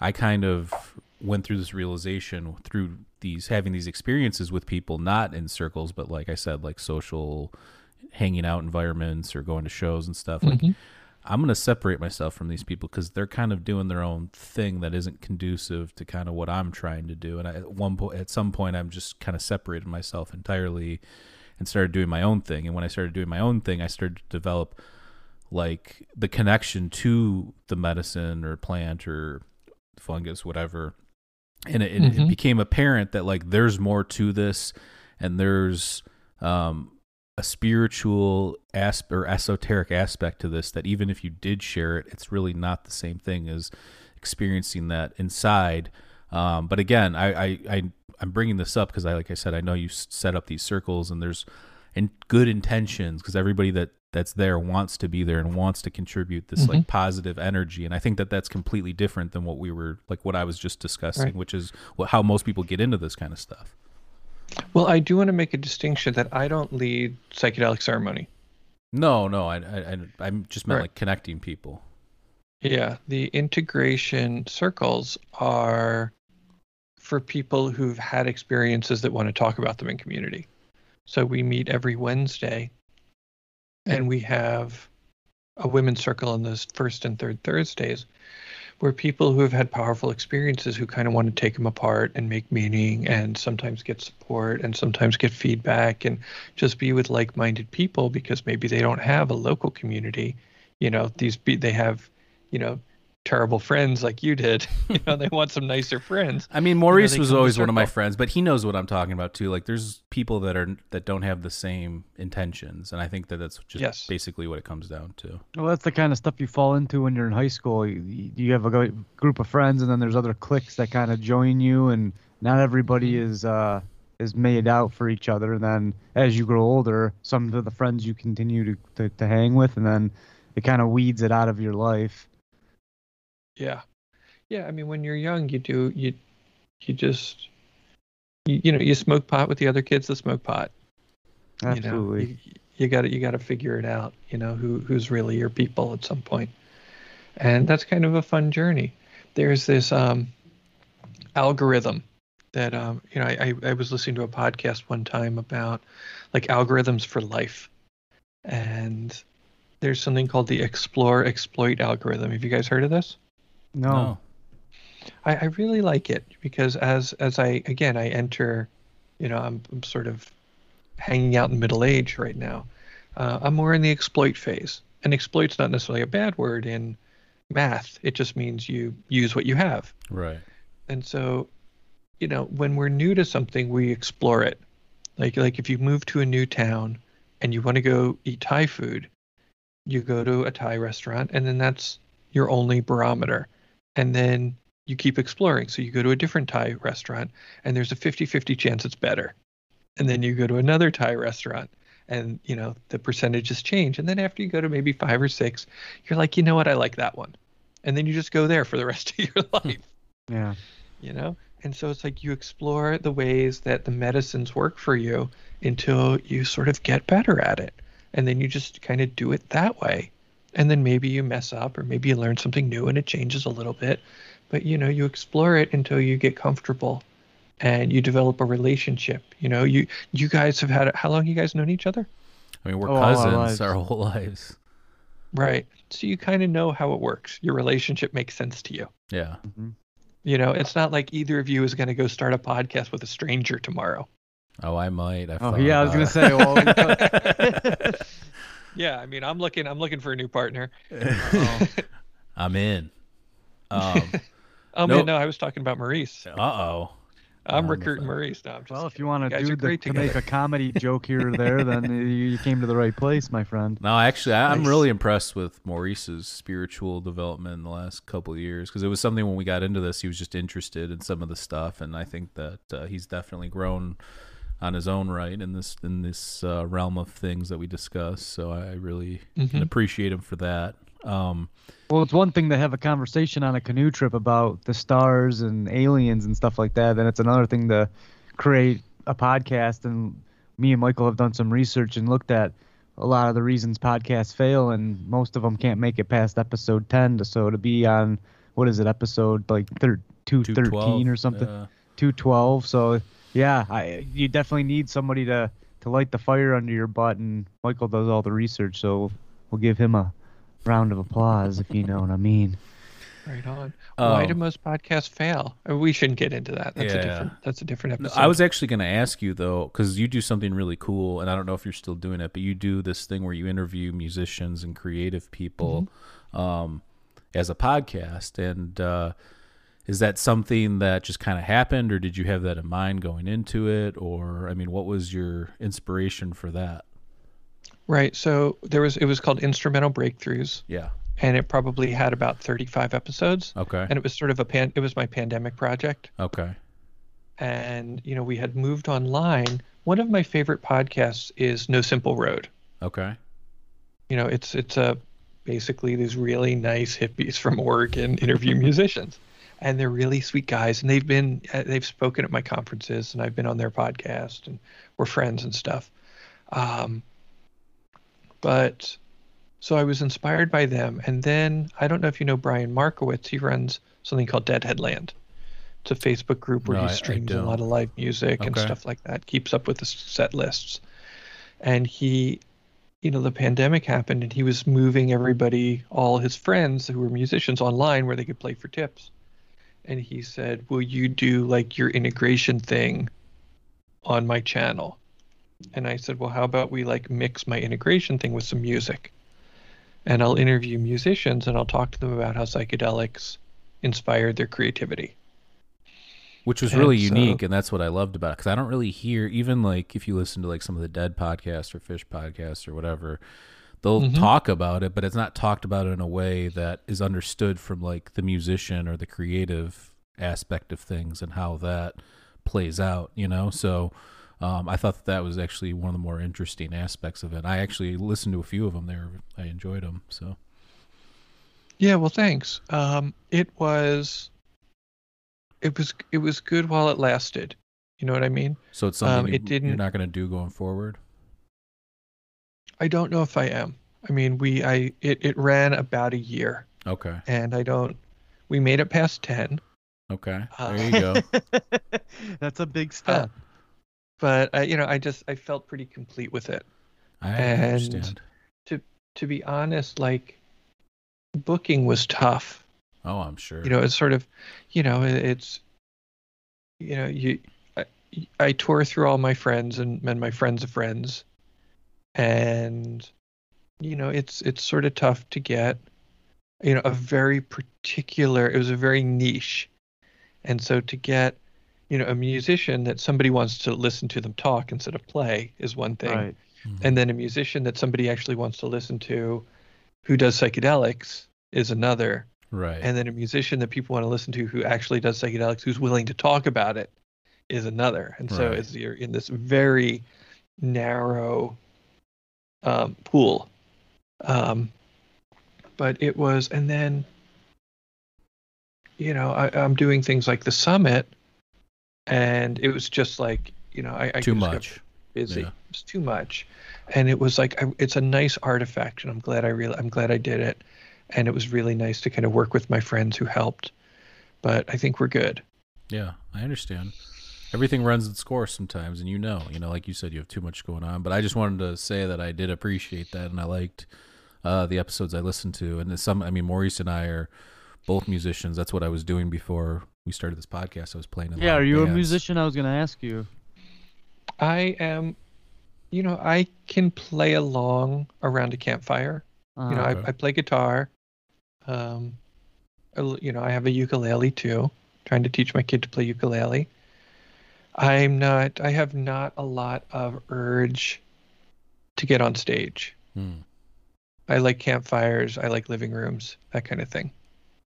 I kind of went through this realization through these having these experiences with people, not in circles, but like I said, like social hanging out environments or going to shows and stuff. Like Mhm. I'm going to separate myself from these people because they're kind of doing their own thing that isn't conducive to kind of what I'm trying to do. And I, at one point, at some point, I'm just kind of separated myself entirely and started doing my own thing. And when I started doing my own thing, I started to develop like the connection to the medicine or plant or fungus, whatever. And it, it, it became apparent that like there's more to this, and there's um, a spiritual asp- or esoteric aspect to this that even if you did share it, it's really not the same thing as experiencing that inside. Um, but again, I, I, I I'm bringing this up because I, like I said, I know you set up these circles and there's and good intentions because everybody that that's there wants to be there and wants to contribute this like mm-hmm. positive energy and i think that that's completely different than what we were like what i was just discussing Right. which is what, how most people get into this kind of stuff Well, I do want to make a distinction that I don't lead psychedelic ceremony. no no i i, I i'm just meant Right. like connecting people Yeah, the integration circles are for people who've had experiences that want to talk about them in community. So we meet every Wednesday and we have a women's circle on those first and third Thursdays where people who have had powerful experiences who kind of want to take them apart and make meaning and sometimes get support and sometimes get feedback and just be with like-minded people because maybe they don't have a local community. You know these be they have you know terrible friends like you did you know they want some nicer friends I mean, Maurice they was always one of my friends, but he knows what I'm talking about too. Like, there's people that are that don't have the same intentions, and I think that that's just Yes. basically what it comes down to. Well, that's the kind of stuff you fall into when you're in high school. You, you have a group of friends, and then there's other cliques that kind of join you, and not everybody is uh, is made out for each other. And then as you grow older, some of the friends you continue to, to, to hang with, and then it kind of weeds it out of your life. Yeah yeah i mean when you're young you do you you just you, you know you smoke pot with the other kids that smoke pot. Absolutely. You know, you, you got to you got to figure it out. You know who who's really your people at some point, and that's kind of a fun journey. There's this um, algorithm that um, you know I, I was listening to a podcast one time about like algorithms for life, and there's something called the explore exploit algorithm. Have you guys heard of this? No. No. I, I really like it because as as I again I enter, you know, I'm, I'm sort of hanging out in middle age right now. Uh, I'm more in the exploit phase, and exploit's not necessarily a bad word in math. It just means you use what you have. Right. And so, you know, when we're new to something, we explore it. Like like if you move to a new town and you want to go eat Thai food, you go to a Thai restaurant and then that's your only barometer. And then you keep exploring. So you go to a different Thai restaurant and there's a 50-50 chance it's better. And then you go to another Thai restaurant and, you know, the percentages change. And then after you go to maybe 5 or 6, you're like, "You know what? I like that one." And then you just go there for the rest of your hmm. life Yeah. you know and so it's like you explore the ways that the medicines work for you until you sort of get better at it and then you just kind of do it that way and then maybe you mess up or maybe you learn something new and it changes a little bit. But you know you explore it until you get comfortable and you develop a relationship. You know you you guys have had how long you guys known each other? I mean, we're Oh, all our cousins our whole lives. right. So you kind of know how it works. Your relationship makes sense to you. Yeah. Mm-hmm. you know it's not like either of you is going to go start a podcast with a stranger tomorrow. Oh, I might. I Oh yeah, I was gonna say. Well, yeah i mean i'm looking i'm looking for a new partner it. I'm in. Um, Oh Nope. man, no, I was talking about Maurice. uh oh. I'm I'm recruiting a fan. Maurice. No, I'm just well, if you want guys to are do the, great to make a comedy joke here or there, then you you came to the right place, my friend. No, actually, I, I'm really impressed with Maurice's spiritual development in the last couple of years because it was something when we got into this, he was just interested in some of the stuff, and I think that uh, he's definitely grown on his own right in this in this uh, realm of things that we discuss. So I really can Mhm. appreciate him for that. Um, Well, it's one thing to have a conversation on a canoe trip about the stars and aliens and stuff like that. Then it's another thing to create a podcast. And me and Michael have done some research and looked at a lot of the reasons podcasts fail, and most of them can't make it past episode 10. To, so to be on, what is it, episode like thir- 213 or something? uh, 212. So yeah, I you definitely need somebody to to light the fire under your butt, and Michael does all the research. So we'll give him a round of applause if you know what I mean. Right on. Why Um, do most podcasts fail? Uh, We shouldn't get into that. That's Yeah. a different. That's a different No, episode. I was actually going to ask you though, because you do something really cool, and I don't know if you're still doing it, but you do this thing where you interview musicians and creative people um, as a podcast. And uh, is that something that just kind of happened, or did you have that in mind going into it? Or I mean, what was your inspiration for that? right. So there was. It was called Instrumental Breakthroughs, Yeah. and it probably had about 35 episodes. Okay. And it was sort of a pan. It was my pandemic project, Okay. and you know we had moved online. One of my favorite podcasts is No Simple Road. Okay. you know it's it's a basically these really nice hippies from Oregon interview musicians and they're really sweet guys and they've been uh, they've spoken at my conferences and I've been on their podcast and we're friends and stuff. Um but so I was inspired by them and then I don't know if you know Brian Markowitz he runs something called Deadhead Land. It's a Facebook group where No, he streams a lot of live music and stuff like that keeps up with the set lists. And he you know the pandemic happened and he was moving everybody all his friends who were musicians online where they could play for tips and he said will you do like your integration thing on my channel? And i said well how about we like mix my integration thing with some music? And i'll interview musicians and i'll talk to them about how psychedelics inspired their creativity. Which was And really so- unique and that's what i loved about it because i don't really hear even like if you listen to like some of the dead podcasts or Phish podcasts or whatever they'll Mhm. talk about it but it's not talked about in a way that is understood from like the musician or the creative aspect of things and how that plays out you know so um, i thought that, that was actually one of the more interesting aspects of it i actually listened to a few of them there i enjoyed them so Yeah, well, thanks. Um, it was, it was, it was good while it lasted. You know what I mean? So it's something Um, you, it you're didn't- not going to do going forward. I don't know if I am. I mean, we I it, it ran about a year, Okay. and I don't. We made it past ten, Okay. Uh, There you go. That's a big step. but I, you know, I just I felt pretty complete with it. I and- understand. To to be honest, like booking was tough. Oh, I'm sure. You know, it's sort of, you know, it's, you know, you. I, I tour through all my friends and, and my friends of friends, and you know, it's it's sort of tough to get, you know, a very particular. It was a very niche, and so to get, you know, a musician that somebody wants to listen to them talk instead of play is one thing Right. Mhm. and then a musician that somebody actually wants to listen to who does psychedelics is another right. and then a musician that people want to listen to who actually does psychedelics who's willing to talk about it is another and so Right. it's you're in this very narrow um, pool um, but it was and then you know I, i'm doing things like the summit and it was just like you know i, I Too much. busy. Yeah. It was too much, and it was like I, it's a nice artifact, and I'm glad I really I'm glad I did it, and it was really nice to kind of work with my friends who helped. But I think we're good. Yeah, I understand. Everything runs its course sometimes, and you know, you know, like you said, you have too much going on. But I just wanted to say that I did appreciate that, and I liked uh, the episodes I listened to. And some, I mean, Maurice and I are both musicians. That's what I was doing before we started this podcast. I was playing. In Yeah, are you a musician? I was gonna ask you. I am, you know, I can play along around a campfire. Uh, You know, Okay. I, I play guitar. Um, you know, I have a ukulele too. Trying to teach my kid to play ukulele. I'm not. I have not a lot of urge to get on stage. Hmm. I like campfires. I like living rooms. That kind of thing.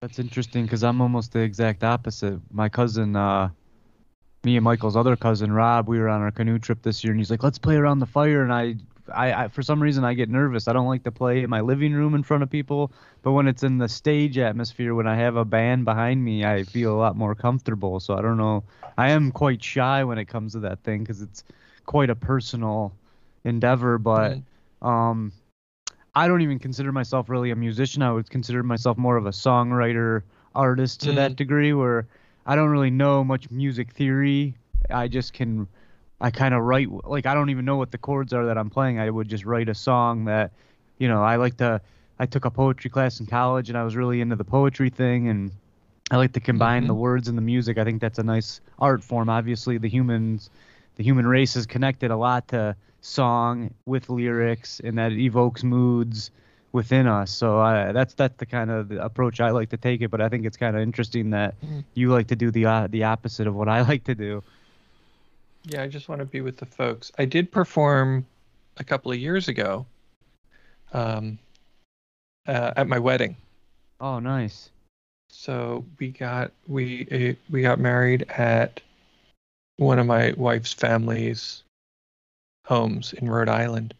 That's interesting because I'm almost the exact opposite. My cousin, uh, me and Michael's other cousin Rob, we were on our canoe trip this year, and he's like, "Let's play around the fire." And I, I, I, for some reason, I get nervous. I don't like to play in my living room in front of people, but when it's in the stage atmosphere, when I have a band behind me, I feel a lot more comfortable. So I don't know. I am quite shy when it comes to that thing because it's quite a personal endeavor, but. Mm. Um, I don't even consider myself really a musician. I would consider myself more of a songwriter, artist to that Mm. degree, where I don't really know much music theory. I just can, I kind of write like I don't even know what the chords are that I'm playing. I would just write a song that, you know, I like to. I took a poetry class in college, and I was really into the poetry thing, and I like to combine Mhm. the words and the music. I think that's a nice art form. Obviously, the humans, the human race is connected a lot to song with lyrics, and that evokes moods within us. So I, that's that's the kind of the approach I like to take it. But I think it's kind of interesting that Mhm. you like to do the uh, the opposite of what I like to do. Yeah, I just want to be with the folks. I did perform a couple of years ago um, uh, at my wedding. Oh, nice. So we got we uh, we got married at one of my wife's family's homes in Rhode Island,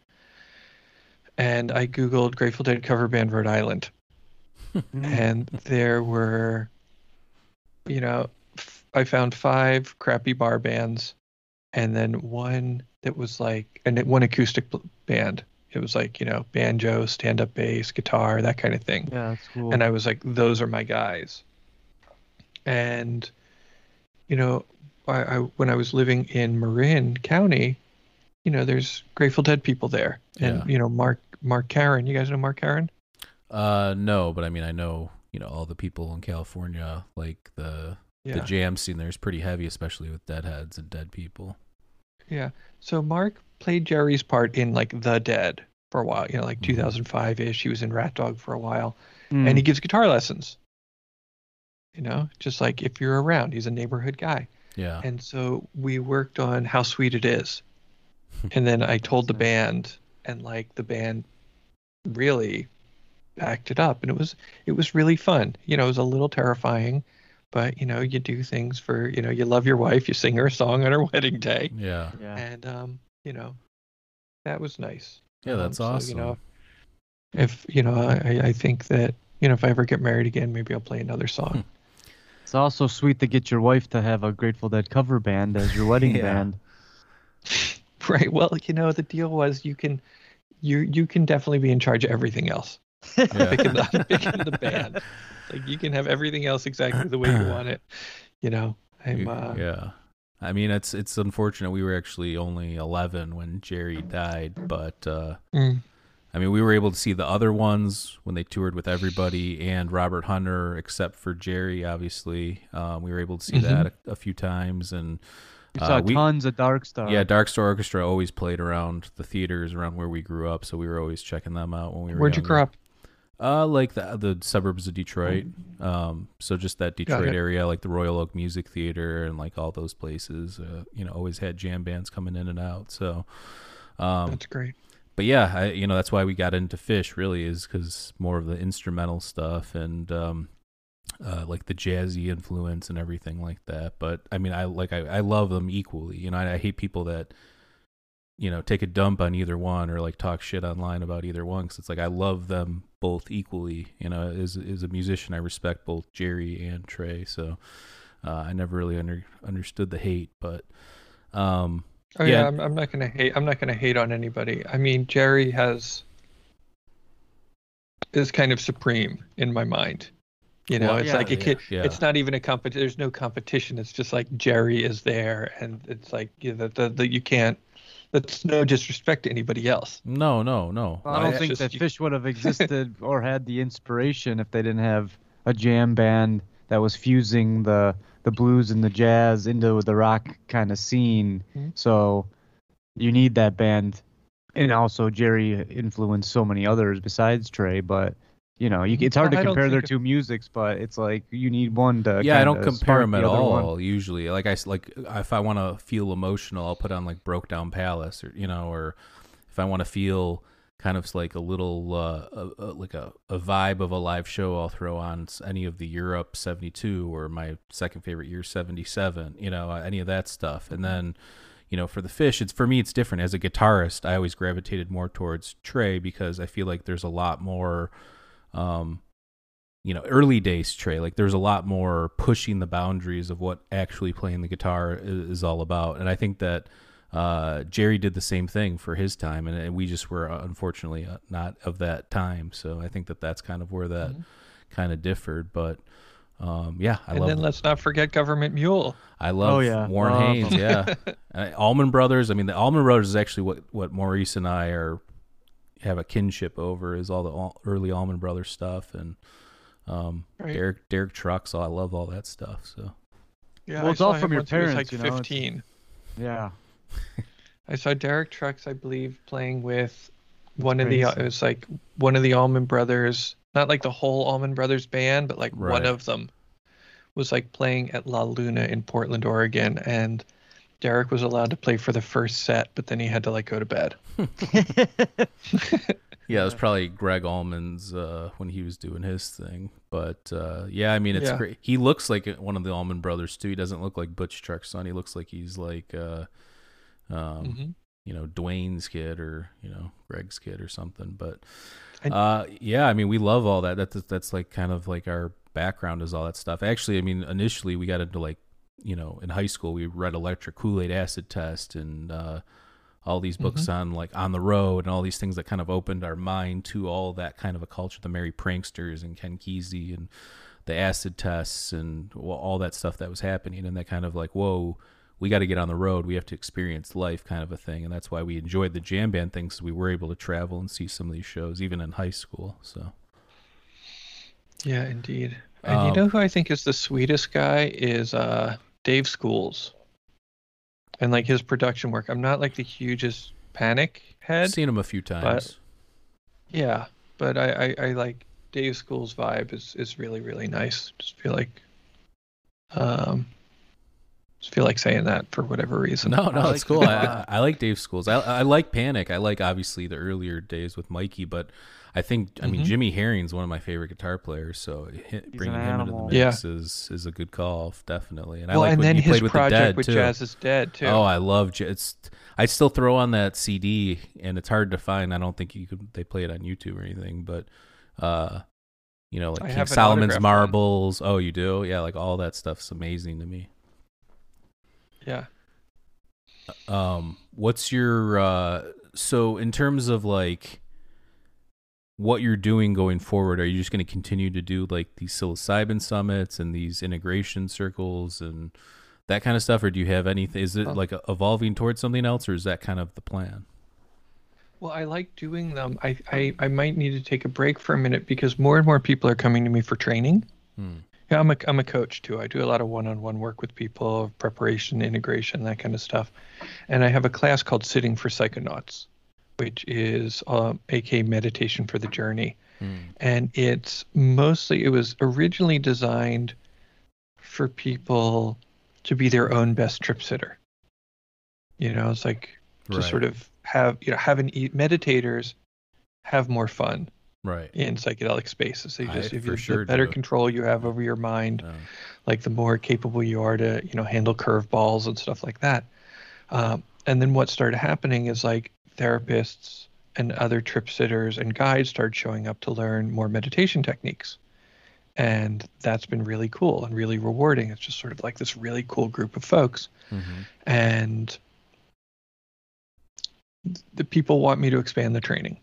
and I googled Grateful Dead cover band Rhode Island, and there were, you know, f- I found five crappy bar bands, and then one that was like, and it- one acoustic band. It was like you know banjo, stand up bass, guitar, that kind of thing Yeah, that's cool. and I was like, those are my guys. And, you know, I, I when I was living in Marin County, you know, there's Grateful Dead people there, and Yeah. you know, Mark Mark Karan. You guys know Mark Karan? Uh, no, but I mean, I know you know all the people in California, like the the jam scene there is pretty heavy, especially with deadheads and dead people. yeah. So Mark played Jerry's part in like The Dead for a while. You know, like Mhm. 2005 ish. He was in RatDog for a while, Mm. and he gives guitar lessons. You know, just like if you're around, he's a neighborhood guy. Yeah. And so we worked on How Sweet It Is. and then I told the band and like the band really backed it up and it was it was really fun. You know, it was a little terrifying, but you know, you do things for, you know, you love your wife, you sing her a song on her wedding day. yeah. yeah. And um, you know, that was nice. Yeah, that's Um, so, awesome. You know, if you know, I, I think that, you know, if I ever get married again, maybe I'll play another song. It's also sweet to get your wife to have a Grateful Dead cover band as your wedding Yeah. band. Right. Well, you know, the deal was you can you you can definitely be in charge of everything else. Yeah. Picking the picking the band. Like you can have everything else exactly the way you want it. You know. I'm uh yeah. I mean, it's it's unfortunate. We were actually only 11 when Jerry died, but uh, mm, I mean, we were able to see the other ones when they toured with everybody and Robert Hunter, except for Jerry, obviously. Um, we were able to see that a, a few times, and We Uh, saw we- tons of Dark Star. yeah, Dark Star Orchestra always played around the theaters around where we grew up, so we were always checking them out when we were. where'd you grow up? Uh, like the the suburbs of Detroit. Um, so just that Detroit it. area, like the Royal Oak Music Theater and like all those places. Uh, you know, always had jam bands coming in and out. So, um, That's great. but yeah, I, you know, that's why we got into Phish. Really, is because more of the instrumental stuff and um, uh, like the jazzy influence and everything like that. But I mean, I like I, I love them equally. You know, I, I hate people that you know take a dump on either one or like talk shit online about either one because it's like I love them both equally. You know, as as a musician, I respect both Jerry and Trey. So uh, I never really under, understood the hate, but um, Oh yeah, yeah. I'm, I'm not gonna hate. I'm not gonna hate on anybody. I mean, Jerry has is kind of supreme in my mind. You know, Well, it's yeah, like it yeah, can, yeah. it's not even a competition. There's no competition. It's just like Jerry is there, and it's like you know, the, the you can't. That's no disrespect to anybody else. no, no, no. Well, I don't it's think just that you- Phish would have existed or had the inspiration if they didn't have a jam band that was fusing the the blues and the jazz into the rock kind of scene. Mhm. So you need that band, and also Jerry influenced so many others besides Trey. But you know, you, it's hard to don't compare their think- two musics, but it's like you need one to. yeah, I don't compare them at other all. one. Usually, like I like if I want to feel emotional, I'll put on like Broke Down Palace, or you know, or if I want to feel kind of like a little uh, a, a, like a, a vibe of a live show, I'll throw on any of the Europe '72 or my second favorite year '77. You know, uh, any of that stuff, and then. You know, for the Phish, it's for me. It's different. As a guitarist, I always gravitated more towards Trey because I feel like there's a lot more, um, you know early days Trey like there's a lot more pushing the boundaries of what actually playing the guitar is, is all about and I think that uh, Jerry did the same thing for his time and, and we just were uh, unfortunately uh, not of that time so I think that that's kind of where that kind of differed but um, yeah I and love And then let's not forget Government Mule. I love Oh, yeah. Warren Love Haynes. Yeah, uh, Allman Brothers. I mean, the Allman Brothers is actually what what Maurice and I are have a kinship over is all the all, early Allman Brothers stuff and um, Right. Derek Derek Trucks. I love all that stuff. So Yeah, Well, I it's all from your once he was, parents, Like you know, it's- 15. Yeah. I saw Derek Trucks, I believe, playing with one of crazy. the. It was like one of the Allman Brothers, not like the whole Allman Brothers band, but like Right. one of them was like playing at La Luna in Portland, Oregon, and Derek was allowed to play for the first set, but then he had to like go to bed. yeah, it was probably Gregg Allman's uh, when he was doing his thing. But uh, yeah, I mean, it's Yeah. great. He looks like one of the Allman Brothers too. He doesn't look like Butch Trucks' son. He looks like he's like. Uh, um, Mhm. you know Duane's kid or you know Gregg's kid or something. But uh, yeah, I mean we love all that. That's that's like kind of like our background is all that stuff. Actually, I mean initially we got into like you know in high school we read Electric Kool Aid Acid Test and uh, all these books on like on the road and all these things that kind of opened our mind to all that kind of a culture. The Merry Pranksters and Ken Kesey and the acid tests and all that stuff that was happening and that kind of like whoa we got to get on the road we have to experience life kind of a thing and that's why we enjoyed the jam band thing because we were able to travel and see some of these shows even in high school so Yeah, indeed. And Um, you know who I think is the sweetest guy is uh, Dave Schools, and like his production work. I'm not like the hugest Panic head. I've seen him a few times Yeah, but I, I, I like Dave Schools' vibe is, is really really nice. Just feel like, um, just feel like saying that for whatever reason. no no I it's cool him a I, lot. I like dave schools I, I like panic i like obviously the earlier days with mikey but i think i mean Mhm. jimmy herring's one of my favorite guitar players so hit, bringing an him into the animal. mix is is a good call definitely and i like and when then he his played with the dead with too Jazz is Dead too. Oh, I love J- it's. I still throw on that CD, and it's hard to find. I don't think you could. They play it on YouTube or anything, but uh, You know, I like King Solomon's autographed one. marbles. Oh, you do? Yeah, like all that stuff's amazing to me. Yeah. Um, what's your uh so in terms of like what you're doing going forward, are you just going to continue to do like these psilocybin summits and these integration circles and that kind of stuff, or do you have anything? Is it Um, like evolving towards something else, or is that kind of the plan? Well, I like doing them. I, I, I might need to take a break for a minute because more and more people are coming to me for training. Hmm. Yeah, I'm a, I'm a coach too. I do a lot of one-on-one work with people, preparation, integration, that kind of stuff. And I have a class called Sitting for Psychonauts, which is um, AK meditation for the journey. Hmm. And it's mostly it was originally designed for people to be their own best trip sitter. You know, it's like to Right. sort of have you know have an e- meditators have more fun Right. in psychedelic spaces. They I just if for you, sure the better do. control you have over your mind, Uh, like the more capable you are to you know handle curveballs and stuff like that. Um, and then what started happening is like therapists and other trip sitters and guides started showing up to learn more meditation techniques. And that's been really cool and really rewarding. It's just sort of like this really cool group of folks mhm. and the people want me to expand the training.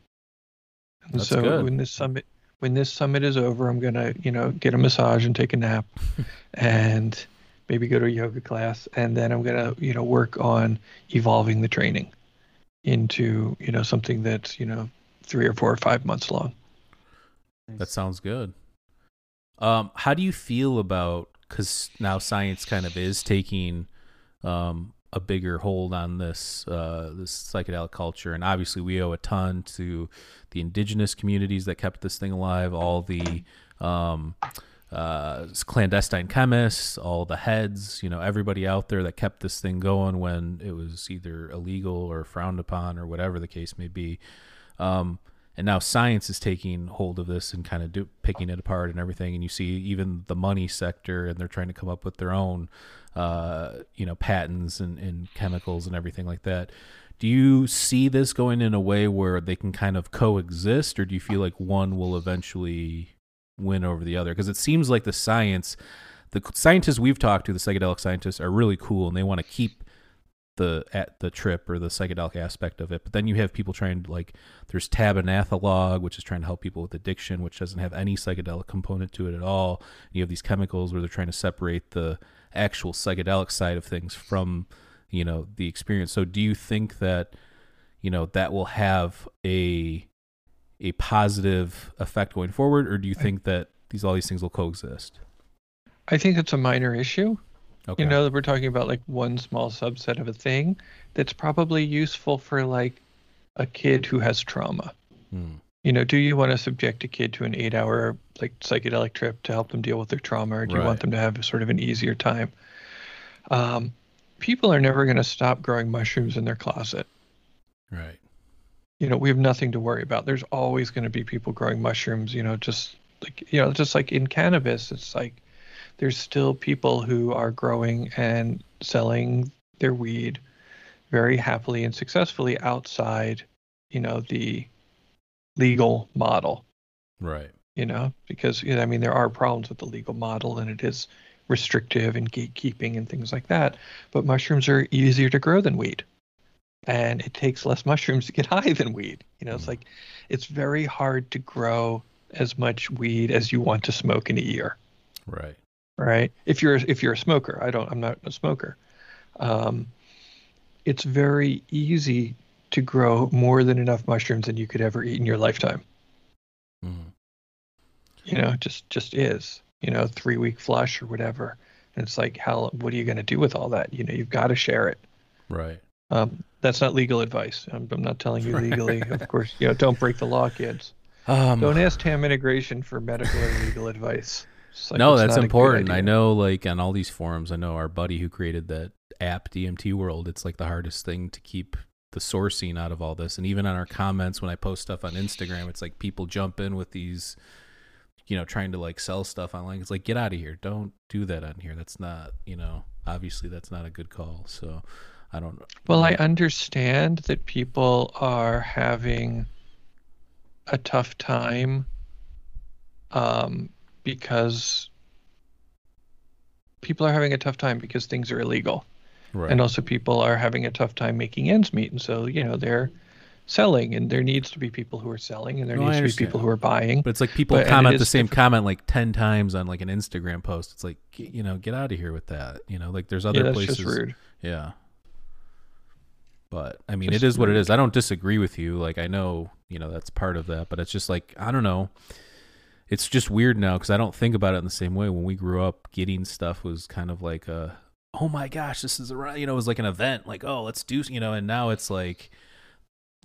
And That's so good. when this summit when this summit is over, I'm gonna you know get a massage and take a nap, and maybe go to a yoga class, and then I'm gonna you know work on evolving the training into you know something that's you know three or four or five months long. That sounds good. Um, how do you feel about because now science kind of is taking um, a bigger hold on this uh, this psychedelic culture, and obviously we owe a ton to the indigenous communities that kept this thing alive, all the um, uh, clandestine chemists, all the heads, you know, everybody out there that kept this thing going when it was either illegal or frowned upon or whatever the case may be. Um, and now science is taking hold of this and kind of do, picking it apart and everything. And you see even the money sector, and they're trying to come up with their own, uh, you know, patents and, and chemicals and everything like that. Do you see this going in a way where they can kind of coexist, or do you feel like one will eventually win over the other? Because it seems like the science, the scientists we've talked to, the psychedelic scientists, are really cool and they want to keep the at the trip or the psychedelic aspect of it. But then you have people trying to like there's tabernanthalog, which is trying to help people with addiction, which doesn't have any psychedelic component to it at all. You have these chemicals where they're trying to separate the actual psychedelic side of things from you know the experience. So do you think that you know that will have a a positive effect going forward, or do you think that these all these things will coexist? I think it's a minor issue. Okay. You know that we're talking about like one small subset of a thing that's probably useful for like a kid who has trauma. Hmm. You know, do you want to subject a kid to an eight-hour like psychedelic trip to help them deal with their trauma, or do you want them to have sort of an easier time? Um, people are never going to stop growing mushrooms in their closet. Right. You know, we have nothing to worry about. There's always going to be people growing mushrooms. You know, just like you know, just like in cannabis, it's like there's still people who are growing and selling their weed very happily and successfully outside, you know, the legal model, Right. you know, because you know, I mean there are problems with the legal model and it is restrictive and gatekeeping and things like that, but mushrooms are easier to grow than weed. And it takes less mushrooms to get high than weed. You know, it's Mm. like it's very hard to grow as much weed as you want to smoke in a year Right. right? If you're if you're a smoker, I don't, I'm not a smoker. Um, it's very easy to grow more than enough mushrooms than you could ever eat in your lifetime. Mhm. You know, just just is. You know, three week flush or whatever. And it's like, how? What are you going to do with all that? You know, you've got to share it. Right. Um, that's not legal advice. I'm, I'm not telling you legally. of course, you know, don't break the law, kids. Um, Don't ask TAM Integration for medical or legal advice. Like, no, that's not a good important. I know, like on all these forums, I know our buddy who created that app, DMT World. It's like the hardest thing to keep the sourcing out of all this. And even on our comments when I post stuff on Instagram, it's like people jump in with these, you know, trying to like sell stuff online. It's like get out of here. Don't do that on here. That's not, you know, obviously that's not a good call. So I don't. know. Well, I understand that people are having a tough time um, because people are having a tough time because things are illegal, Right. and also people are having a tough time making ends meet, and so you know they're selling, and there needs to be people who are selling, and there No, needs to be people who are buying. But it's like people But- comment the same different- comment like ten times on like an Instagram post. It's like you know, get out of here with that. You know, like there's other yeah, that's places. just rude. Yeah. But I mean, it is what it is. I don't disagree with you. Like I know, you know, that's part of that, but it's just like I don't know. It's just weird now because I don't think about it in the same way. When we grew up, getting stuff was kind of like a, oh my gosh, this is a you know, it was like an event. Like oh, let's do you know, and now it's like,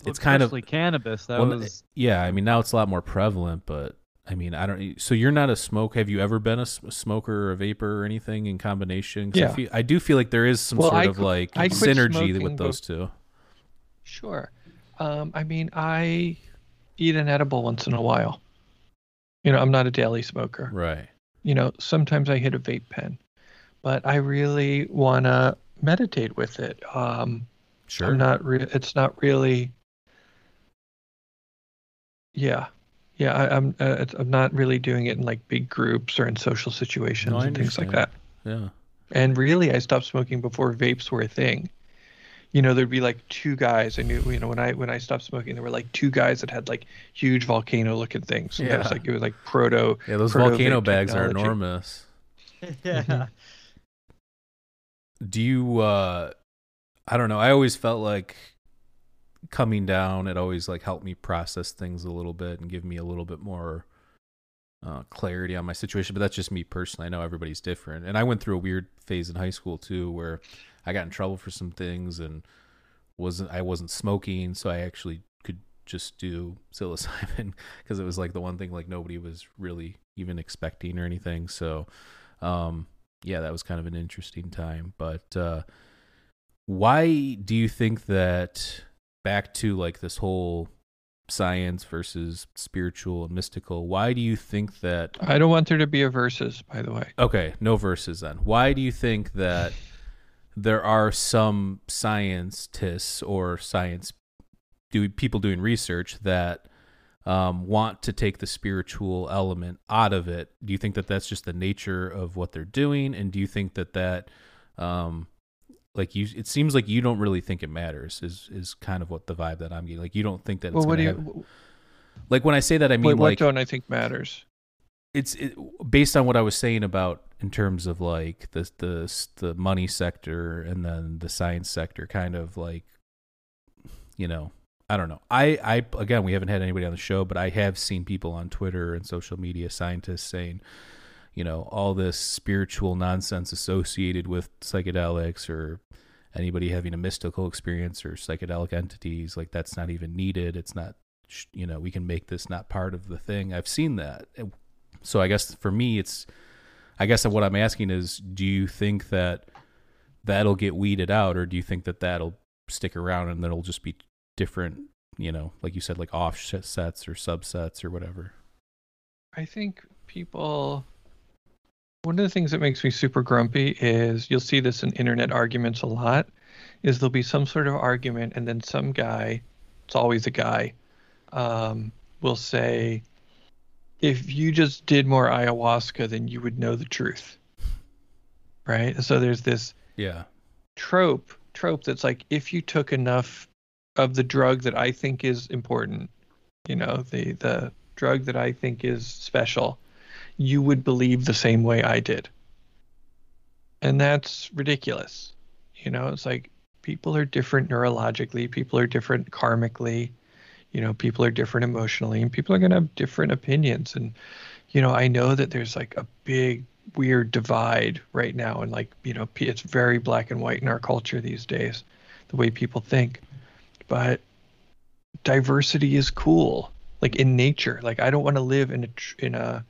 it's kind of cannabis. That well, was eh, yeah. I mean, now it's a lot more prevalent, but I mean, I don't. So you're not a smoke. Have you ever been a smoker or a vapor or anything in combination? 'Cause I, Yeah. feel, I do feel like there is some Well, sort I of like I synergy with those two. Sure. Um, I mean, I eat an edible once in a while. You know, I'm not a daily smoker. Right. You know, sometimes I hit a vape pen, but I really want to meditate with it. Um, Sure. I'm not. Re- it's not really. Yeah, yeah. I, I'm. Uh, it's, I'm not really doing it in like big groups or in social situations No, and things like that. Yeah. And really, I stopped smoking before vapes were a thing. You know, there'd be like two guys. I knew, you know, when I when I stopped smoking, there were like two guys that had like huge volcano-looking things. And It was Yeah. like it was like proto. Yeah. Those proto volcano vape bags are enormous. yeah. Do you? uh I don't know. I always felt like coming down. It always like helped me process things a little bit and give me a little bit more uh, clarity on my situation. But that's just me personally. I know everybody's different, and I went through a weird phase in high school too, where I got in trouble for some things and wasn't I wasn't smoking, so I actually could just do psilocybin because it was like the one thing like nobody was really even expecting or anything. So, um, yeah, that was kind of an interesting time. But uh, why do you think that back to like this whole science versus spiritual and mystical? Why do you think that I don't want there to be a versus, by the way. Okay, no verses then. Why do you think that there are some scientists or science do people doing research that um, want to take the spiritual element out of it? Do you think that that's just the nature of what they're doing, and do you think that that um, like you it seems like you don't really think it matters is is kind of what the vibe that i'm getting like you don't think that Well, it's what do you? have, like when i say that i mean what, what like don't I think matters? it's it, based on what I was saying about in terms of like the the the money sector and then the science sector, kind of like, you know, I don't know. I I again, we haven't had anybody on the show, but I have seen people on Twitter and social media, scientists saying, you know, all this spiritual nonsense associated with psychedelics or anybody having a mystical experience or psychedelic entities, like that's not even needed. It's not, you know, we can make this not part of the thing. I've seen that. So I guess for me, it's, I guess what I'm asking is, do you think that that'll get weeded out, or do you think that that'll stick around and that'll just be different, you know, like you said, like offsets or subsets or whatever? I think people. One of the things that makes me super grumpy is you'll see this in internet arguments a lot. Is there'll be some sort of argument and then some guy, it's always a guy, um, will say, if you just did more ayahuasca, then you would know the truth. Right? So there's this Yeah. trope trope that's like if you took enough of the drug that I think is important, you know, the the drug that I think is special, you would believe the same way I did. And that's ridiculous. You know, it's like people are different neurologically, people are different karmically, you know, people are different emotionally, and people are going to have different opinions. And, you know, I know that there's like a big weird divide right now and like you know it's very black and white in our culture these days the way people think but diversity is cool like in nature like i don't want to live in a in a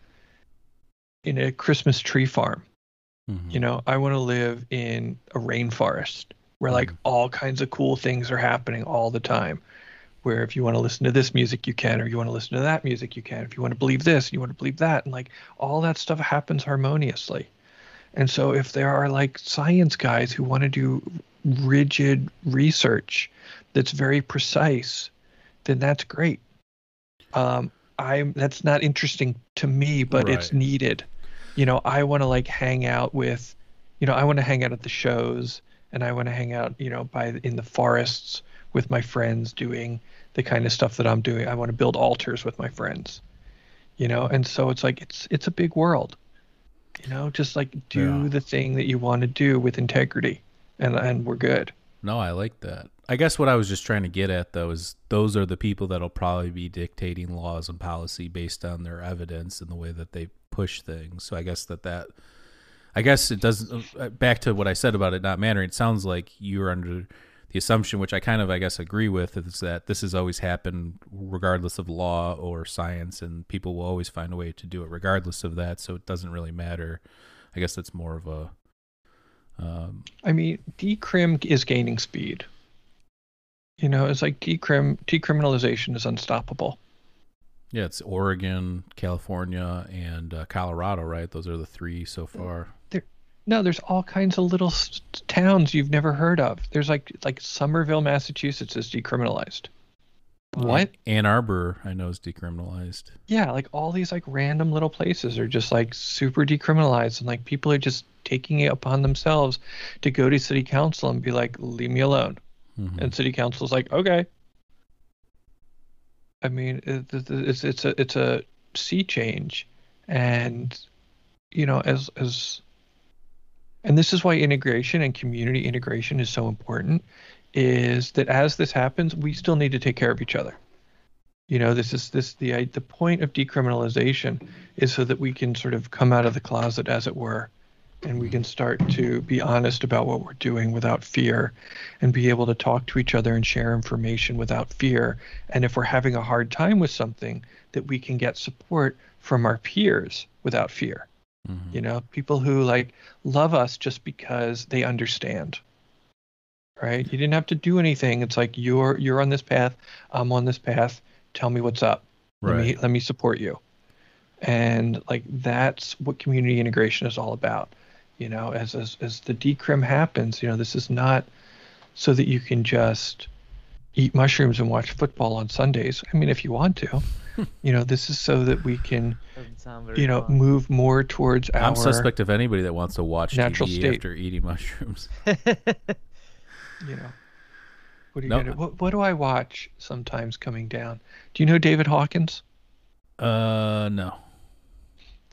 in a christmas tree farm Mhm. you know i want to live in a rainforest where like Mhm. all kinds of cool things are happening all the time where if you want to listen to this music you can or you want to listen to that music you can. If you want to believe this you want to believe that and like all that stuff happens harmoniously. And so if there are like science guys who want to do rigid research that's very precise then that's great. Um, I'm that's not interesting to me, but it's needed. You know, I want to like hang out with, you know, I want to hang out at the shows, and I want to hang out, you know, by in the forests with my friends doing the kind of stuff that I'm doing. I want to build altars with my friends, you know, and so it's like it's it's a big world, you know, just like do Yeah. the thing that you want to do with integrity, and and we're good. No, I like that. I guess what I was just trying to get at though is those are the people that'll probably be dictating laws and policy based on their evidence and the way that they push things. So I guess that that I guess it doesn't uh, back to what I said about it not mattering. It sounds like you're under the assumption which I kind of I guess agree with is that this has always happened regardless of law or science and people will always find a way to do it regardless of that, so it doesn't really matter. I guess that's more of a um, I mean, decrim is gaining speed. You know, it's like decrim decriminalization is unstoppable. Yeah, it's Oregon, California, and uh, Colorado, right? Those are the three so far. No, there's all kinds of little towns you've never heard of. There's like like Somerville, Massachusetts is decriminalized. What? Ann Arbor, I know, is decriminalized. Yeah, like all these like random little places are just like super decriminalized and like people are just taking it upon themselves to go to city council and be like, "Leave me alone." Mhm. and city council's like okay i mean it, it- it's it's a it's a sea change and you know as as and this is why integration and community integration is so important is that as this happens we still need to take care of each other you know this is this the the point of decriminalization is so that we can sort of come out of the closet as it were and we can start to be honest about what we're doing without fear and be able to talk to each other and share information without fear. And if we're having a hard time with something, that we can get support from our peers without fear. Mhm. You know, people who like love us just because they understand. Right? You didn't have to do anything. It's like you're you're on this path, I'm on this path. Tell me what's up. Let me let me support you. And like that's what community integration is all about. You know, as as as the decrim happens, you know, this is not so that you can just eat mushrooms and watch football on Sundays. I mean, if you want to, you know, this is so that we can, Doesn't sound very you know, fun. move more towards our I'm suspect of anybody that wants to watch natural TV state. after eating mushrooms. you know. What are you No. gonna what, what do I watch sometimes coming down? Do you know David Hawkins? Uh, no.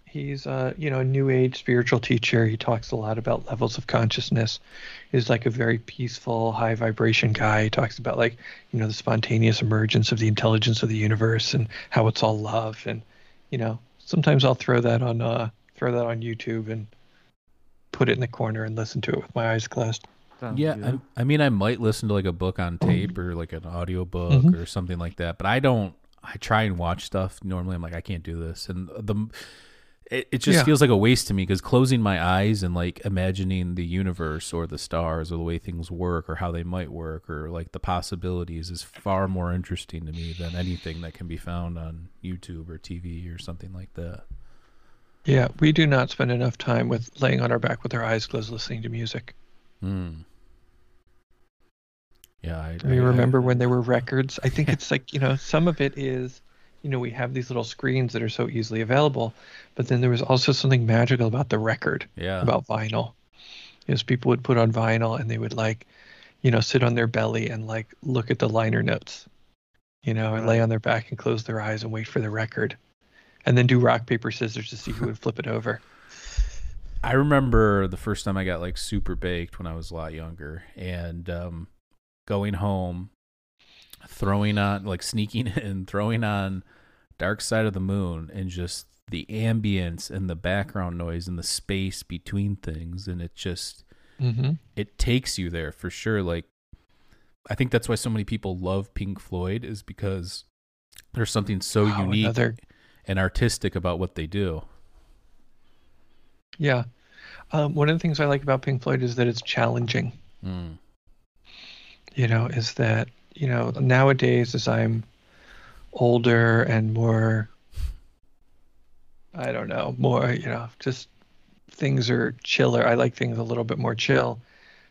He's uh, you know, a new age spiritual teacher. He talks a lot about levels of consciousness. Is like a very peaceful, high vibration guy. He talks about like, you know, the spontaneous emergence of the intelligence of the universe and how it's all love and you know, sometimes I'll throw that on uh throw that on YouTube and put it in the corner and listen to it with my eyes closed. Sounds Yeah. I, I mean, I might listen to like a book on tape or like an audio book Mhm. or something like that, but I don't. I try and watch stuff. Normally, I'm like, I can't do this, and the it, it just Yeah. feels like a waste to me because closing my eyes and like imagining the universe or the stars or the way things work or how they might work or like the possibilities is far more interesting to me than anything that can be found on YouTube or TV or something like that. Yeah, we do not spend enough time with laying on our back with our eyes closed listening to music. Hmm. Yeah, I, I- I- remember when there were records? I think it's like, you know, some of it is, you know, we have these little screens that are so easily available, but then there was also something magical about the record, Yeah. about vinyl. Is people would put on vinyl and they would like, you know, sit on their belly and like look at the liner notes, you know, and lay on their back and close their eyes and wait for the record. And then do rock, paper, scissors to see who would flip it over. I remember the first time I got like super baked when I was a lot younger and um, going home, throwing on, like sneaking in, throwing on Dark Side of the Moon and just the ambience and the background noise and the space between things. And it just, hmm it takes you there for sure. Like, I think that's why so many people love Pink Floyd is because there's something so Wow, unique another- and artistic about what they do. Yeah. Um, one of the things I like about Pink Floyd is that it's challenging. Mm. you know, is that, you know, nowadays as I'm older and more, I don't know, more, you know, just things are chiller. I like things a little bit more chill.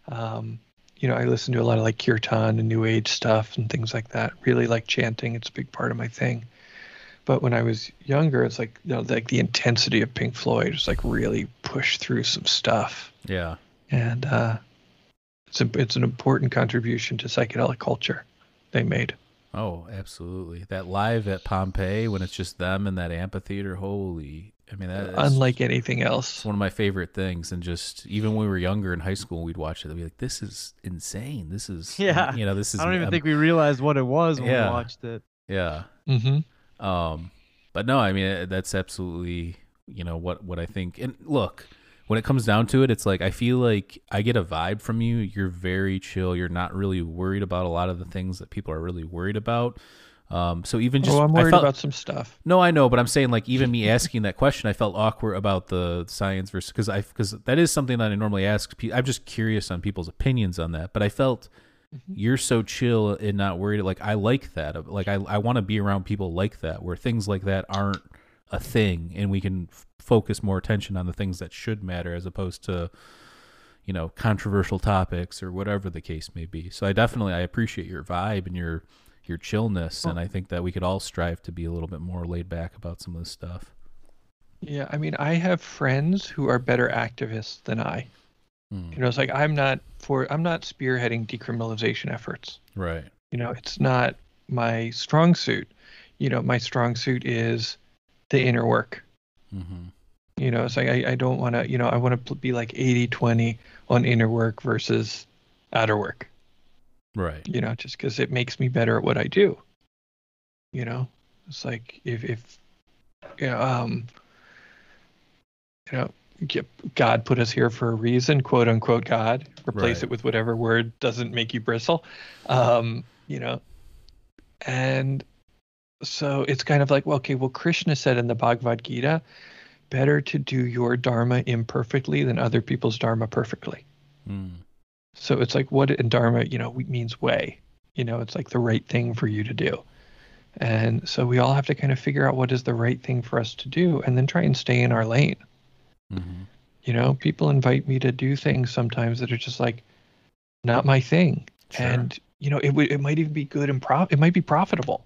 Um, you know, I listen to a lot of like kirtan and new age stuff and things like that. Really like chanting. It's a big part of my thing. But when I was younger, it's like you know, like the intensity of Pink Floyd was like really pushed through some stuff, Yeah. and uh, it's a, it's an important contribution to psychedelic culture they made. Oh, absolutely. That live at Pompeii when it's just them in that amphitheater. Holy. I mean, that, that's Unlike anything else. it's one of my favorite things. And just even when we were younger in high school, we'd watch it. We'd be like, this is insane. This is, Yeah. you know, this is, I don't even um, think we realized what it was when Yeah. we watched it. yeah. hmm Um, but no, I mean that's absolutely you know what what I think. And look, when it comes down to it, it's like I feel like I get a vibe from you. You're very chill. You're not really worried about a lot of the things that people are really worried about. Um, so even just oh, I'm worried felt- about some stuff. no, I know, but I'm saying like even me asking that question, I felt awkward about the science versus because I because that is something that I normally ask. I'm just curious on people's opinions on that, but I felt you're so chill and not worried. Like I like that. Like I I want to be around people like that, where things like that aren't a thing, and we can f- focus more attention on the things that should matter as opposed to you know controversial topics or whatever the case may be. So I definitely I appreciate your vibe and your your chillness, and I think that we could all strive to be a little bit more laid back about some of this stuff. Yeah, I mean, I have friends who are better activists than I. Hmm. You know, it's like I'm not for I'm not spearheading decriminalization efforts. Right. You know, it's not my strong suit. You know, my strong suit is the inner work. Mm-hmm. You know, it's like I, I don't want to, you know, I want to be like 80 20 on inner work versus outer work, Right. you know, just because it makes me better at what I do. You know, it's like if, if, you know, um, you know, God put us here for a reason, quote unquote God, replace Right. it with whatever word doesn't make you bristle. Um, you know, and so it's kind of like, well, okay, well, Krishna said in the Bhagavad Gita, better to do your dharma imperfectly than other people's dharma perfectly. Mm. So it's like what in dharma, you know, means way. You know, it's like the right thing for you to do. And so we all have to kind of figure out what is the right thing for us to do and then try and stay in our lane. Mm-hmm. You know, people invite me to do things sometimes that are just like not my thing. Sure. And you know, it would it might even be good and prof it might be profitable.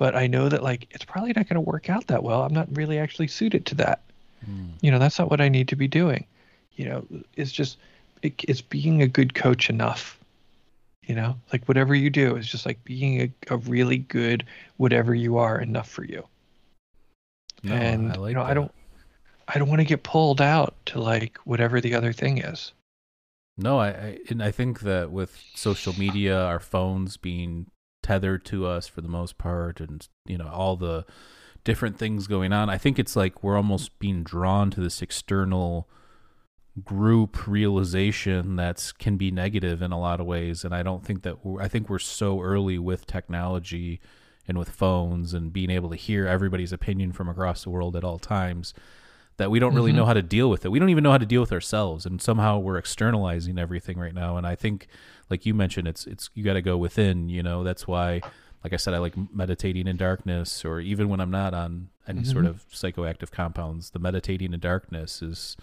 But I know that like it's probably not going to work out that well. I'm not really actually suited to that. Mm. You know, that's not what I need to be doing. You know, it's just it, it's being a good coach enough. You know, like whatever you do is just like being a, a really good whatever you are enough for you. No, and I like you know, I don't I don't want to get pulled out to like whatever the other thing is. No, I, I and I think that with social media, our phones being tethered to us for the most part, and you know all the different things going on, I think it's like we're almost being drawn to this external group realization that's can be negative in a lot of ways, and I don't think that I think we're so early with technology and with phones and being able to hear everybody's opinion from across the world at all times that we don't really Mhm. know how to deal with it. We don't even know how to deal with ourselves, and somehow we're externalizing everything right now. And I think, like you mentioned, it's it's you got to go within. You know, that's why, like I said, I like meditating in darkness, or even when I'm not on any sort Mhm. of psychoactive compounds, the meditating in darkness is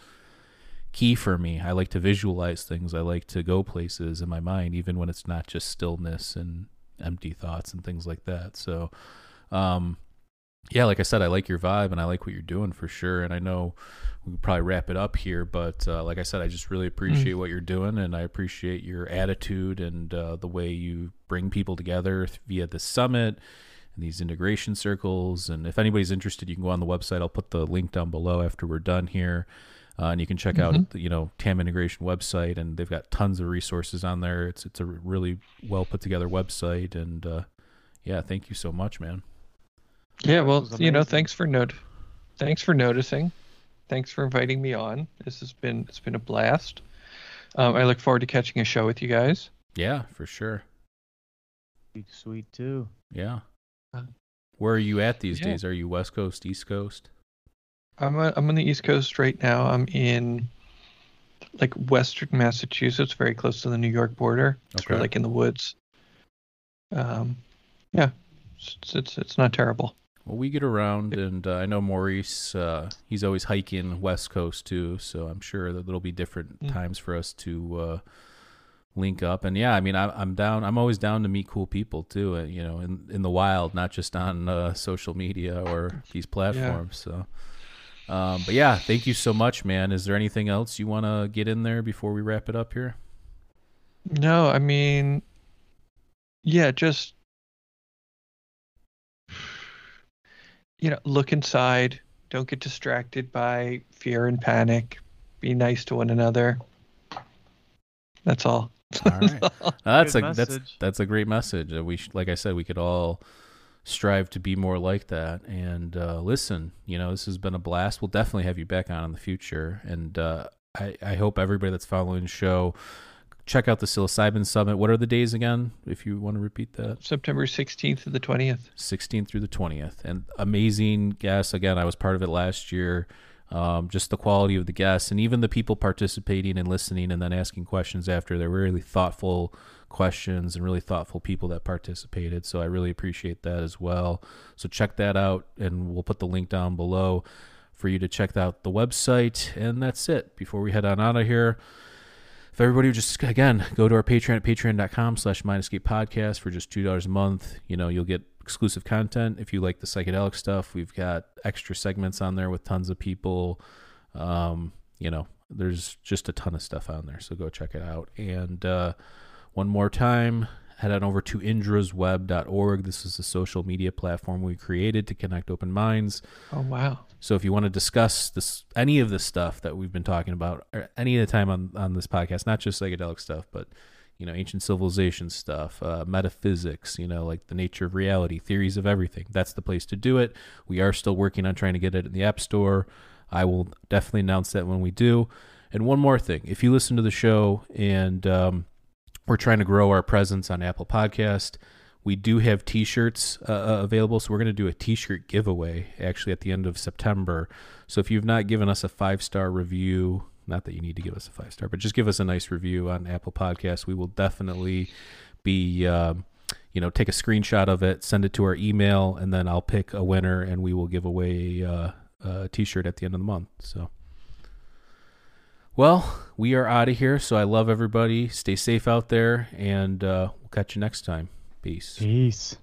key for me. I like to visualize things. I like to go places in my mind, even when it's not just stillness and empty thoughts and things like that. So, um, yeah, like I said, I like your vibe and I like what you're doing for sure. And I know we could probably wrap it up here, but uh, like I said, I just really appreciate what you're doing and I appreciate your attitude and uh, the way you bring people together via the summit and these integration circles. And if anybody's interested, you can go on the website. I'll put the link down below after we're done here. Uh, and you can check out the, you know TAM integration website, and they've got tons of resources on there. It's it's a really well put together website, and uh, yeah, thank you so much, man. Yeah, well, you know, thanks for note thanks for noticing. Thanks for inviting me on. This has been it's been a blast. Um, I look forward to catching a show with you guys. Yeah, for sure. Sweet, sweet too. Yeah. Uh, Where are you at these yeah. days? Are you West Coast, East Coast? I'm uh, I'm on the East Coast right now. I'm in like Western Massachusetts, very close to the New York border. It's Okay. like in the woods. Um, yeah, it's it's, it's not terrible. Well, we get around, and uh, I know Maurice. Uh, he's always hiking West Coast too, so I'm sure that there'll be different Mm. times for us to uh, link up. And yeah, I mean, I, I'm down. I'm always down to meet cool people too. uh, You know, in in the wild, not just on uh, social media or these platforms. So. Um, but yeah, thank you so much, man. Is there anything else you want to get in there before we wrap it up here? No, I mean, yeah, just you know, look inside. Don't get distracted by fear and panic. Be nice to one another. That's all. All right. That's a Good that's message. that's a great message. Uh, we sh- like I said, we could all strive to be more like that. And uh, listen, you know, this has been a blast. We'll definitely have you back on in the future. And uh, I I hope everybody that's following the show check out the psilocybin summit. What are the days again? If you want to repeat that. September 16th to the 20th. 16th through the 20th. And amazing guests. Again, I was part of it last year. Um, just the quality of the guests and even the people participating and listening and then asking questions after. They're really thoughtful questions and really thoughtful people that participated. So I really appreciate that as well. So check that out and we'll put the link down below for you to check out the website. And that's it. Before we head on out of here, if everybody would just again go to our patreon at patreon.com slash escape podcast for just two dollars a month. You know you'll get exclusive content. If you like the psychedelic stuff we've got extra segments on there with tons of people. Um, you know there's just a ton of stuff on there so go check it out. And uh, one more time head on over to indrasweb.org this is a social media platform we created to connect open minds. Oh wow. So if you want to discuss this, any of the stuff that we've been talking about, or any of the time on on this podcast, not just psychedelic stuff, but you know, ancient civilization stuff, uh, metaphysics, you know, like the nature of reality, theories of everything. That's the place to do it. We are still working on trying to get it in the App Store. I will definitely announce that when we do. And one more thing: if you listen to the show and um, we're trying to grow our presence on Apple Podcast. We do have T-shirts uh, uh, available, so we're going to do a T-shirt giveaway actually at the end of September. So if you've not given us a five-star review, not that you need to give us a five-star, but just give us a nice review on Apple Podcasts. We will definitely be, um, you know, take a screenshot of it, send it to our email, and then I'll pick a winner, and we will give away uh, a T-shirt at the end of the month. So. Well, we are out of here. So I love everybody. Stay safe out there, and uh, we'll catch you next time. Peace. Peace.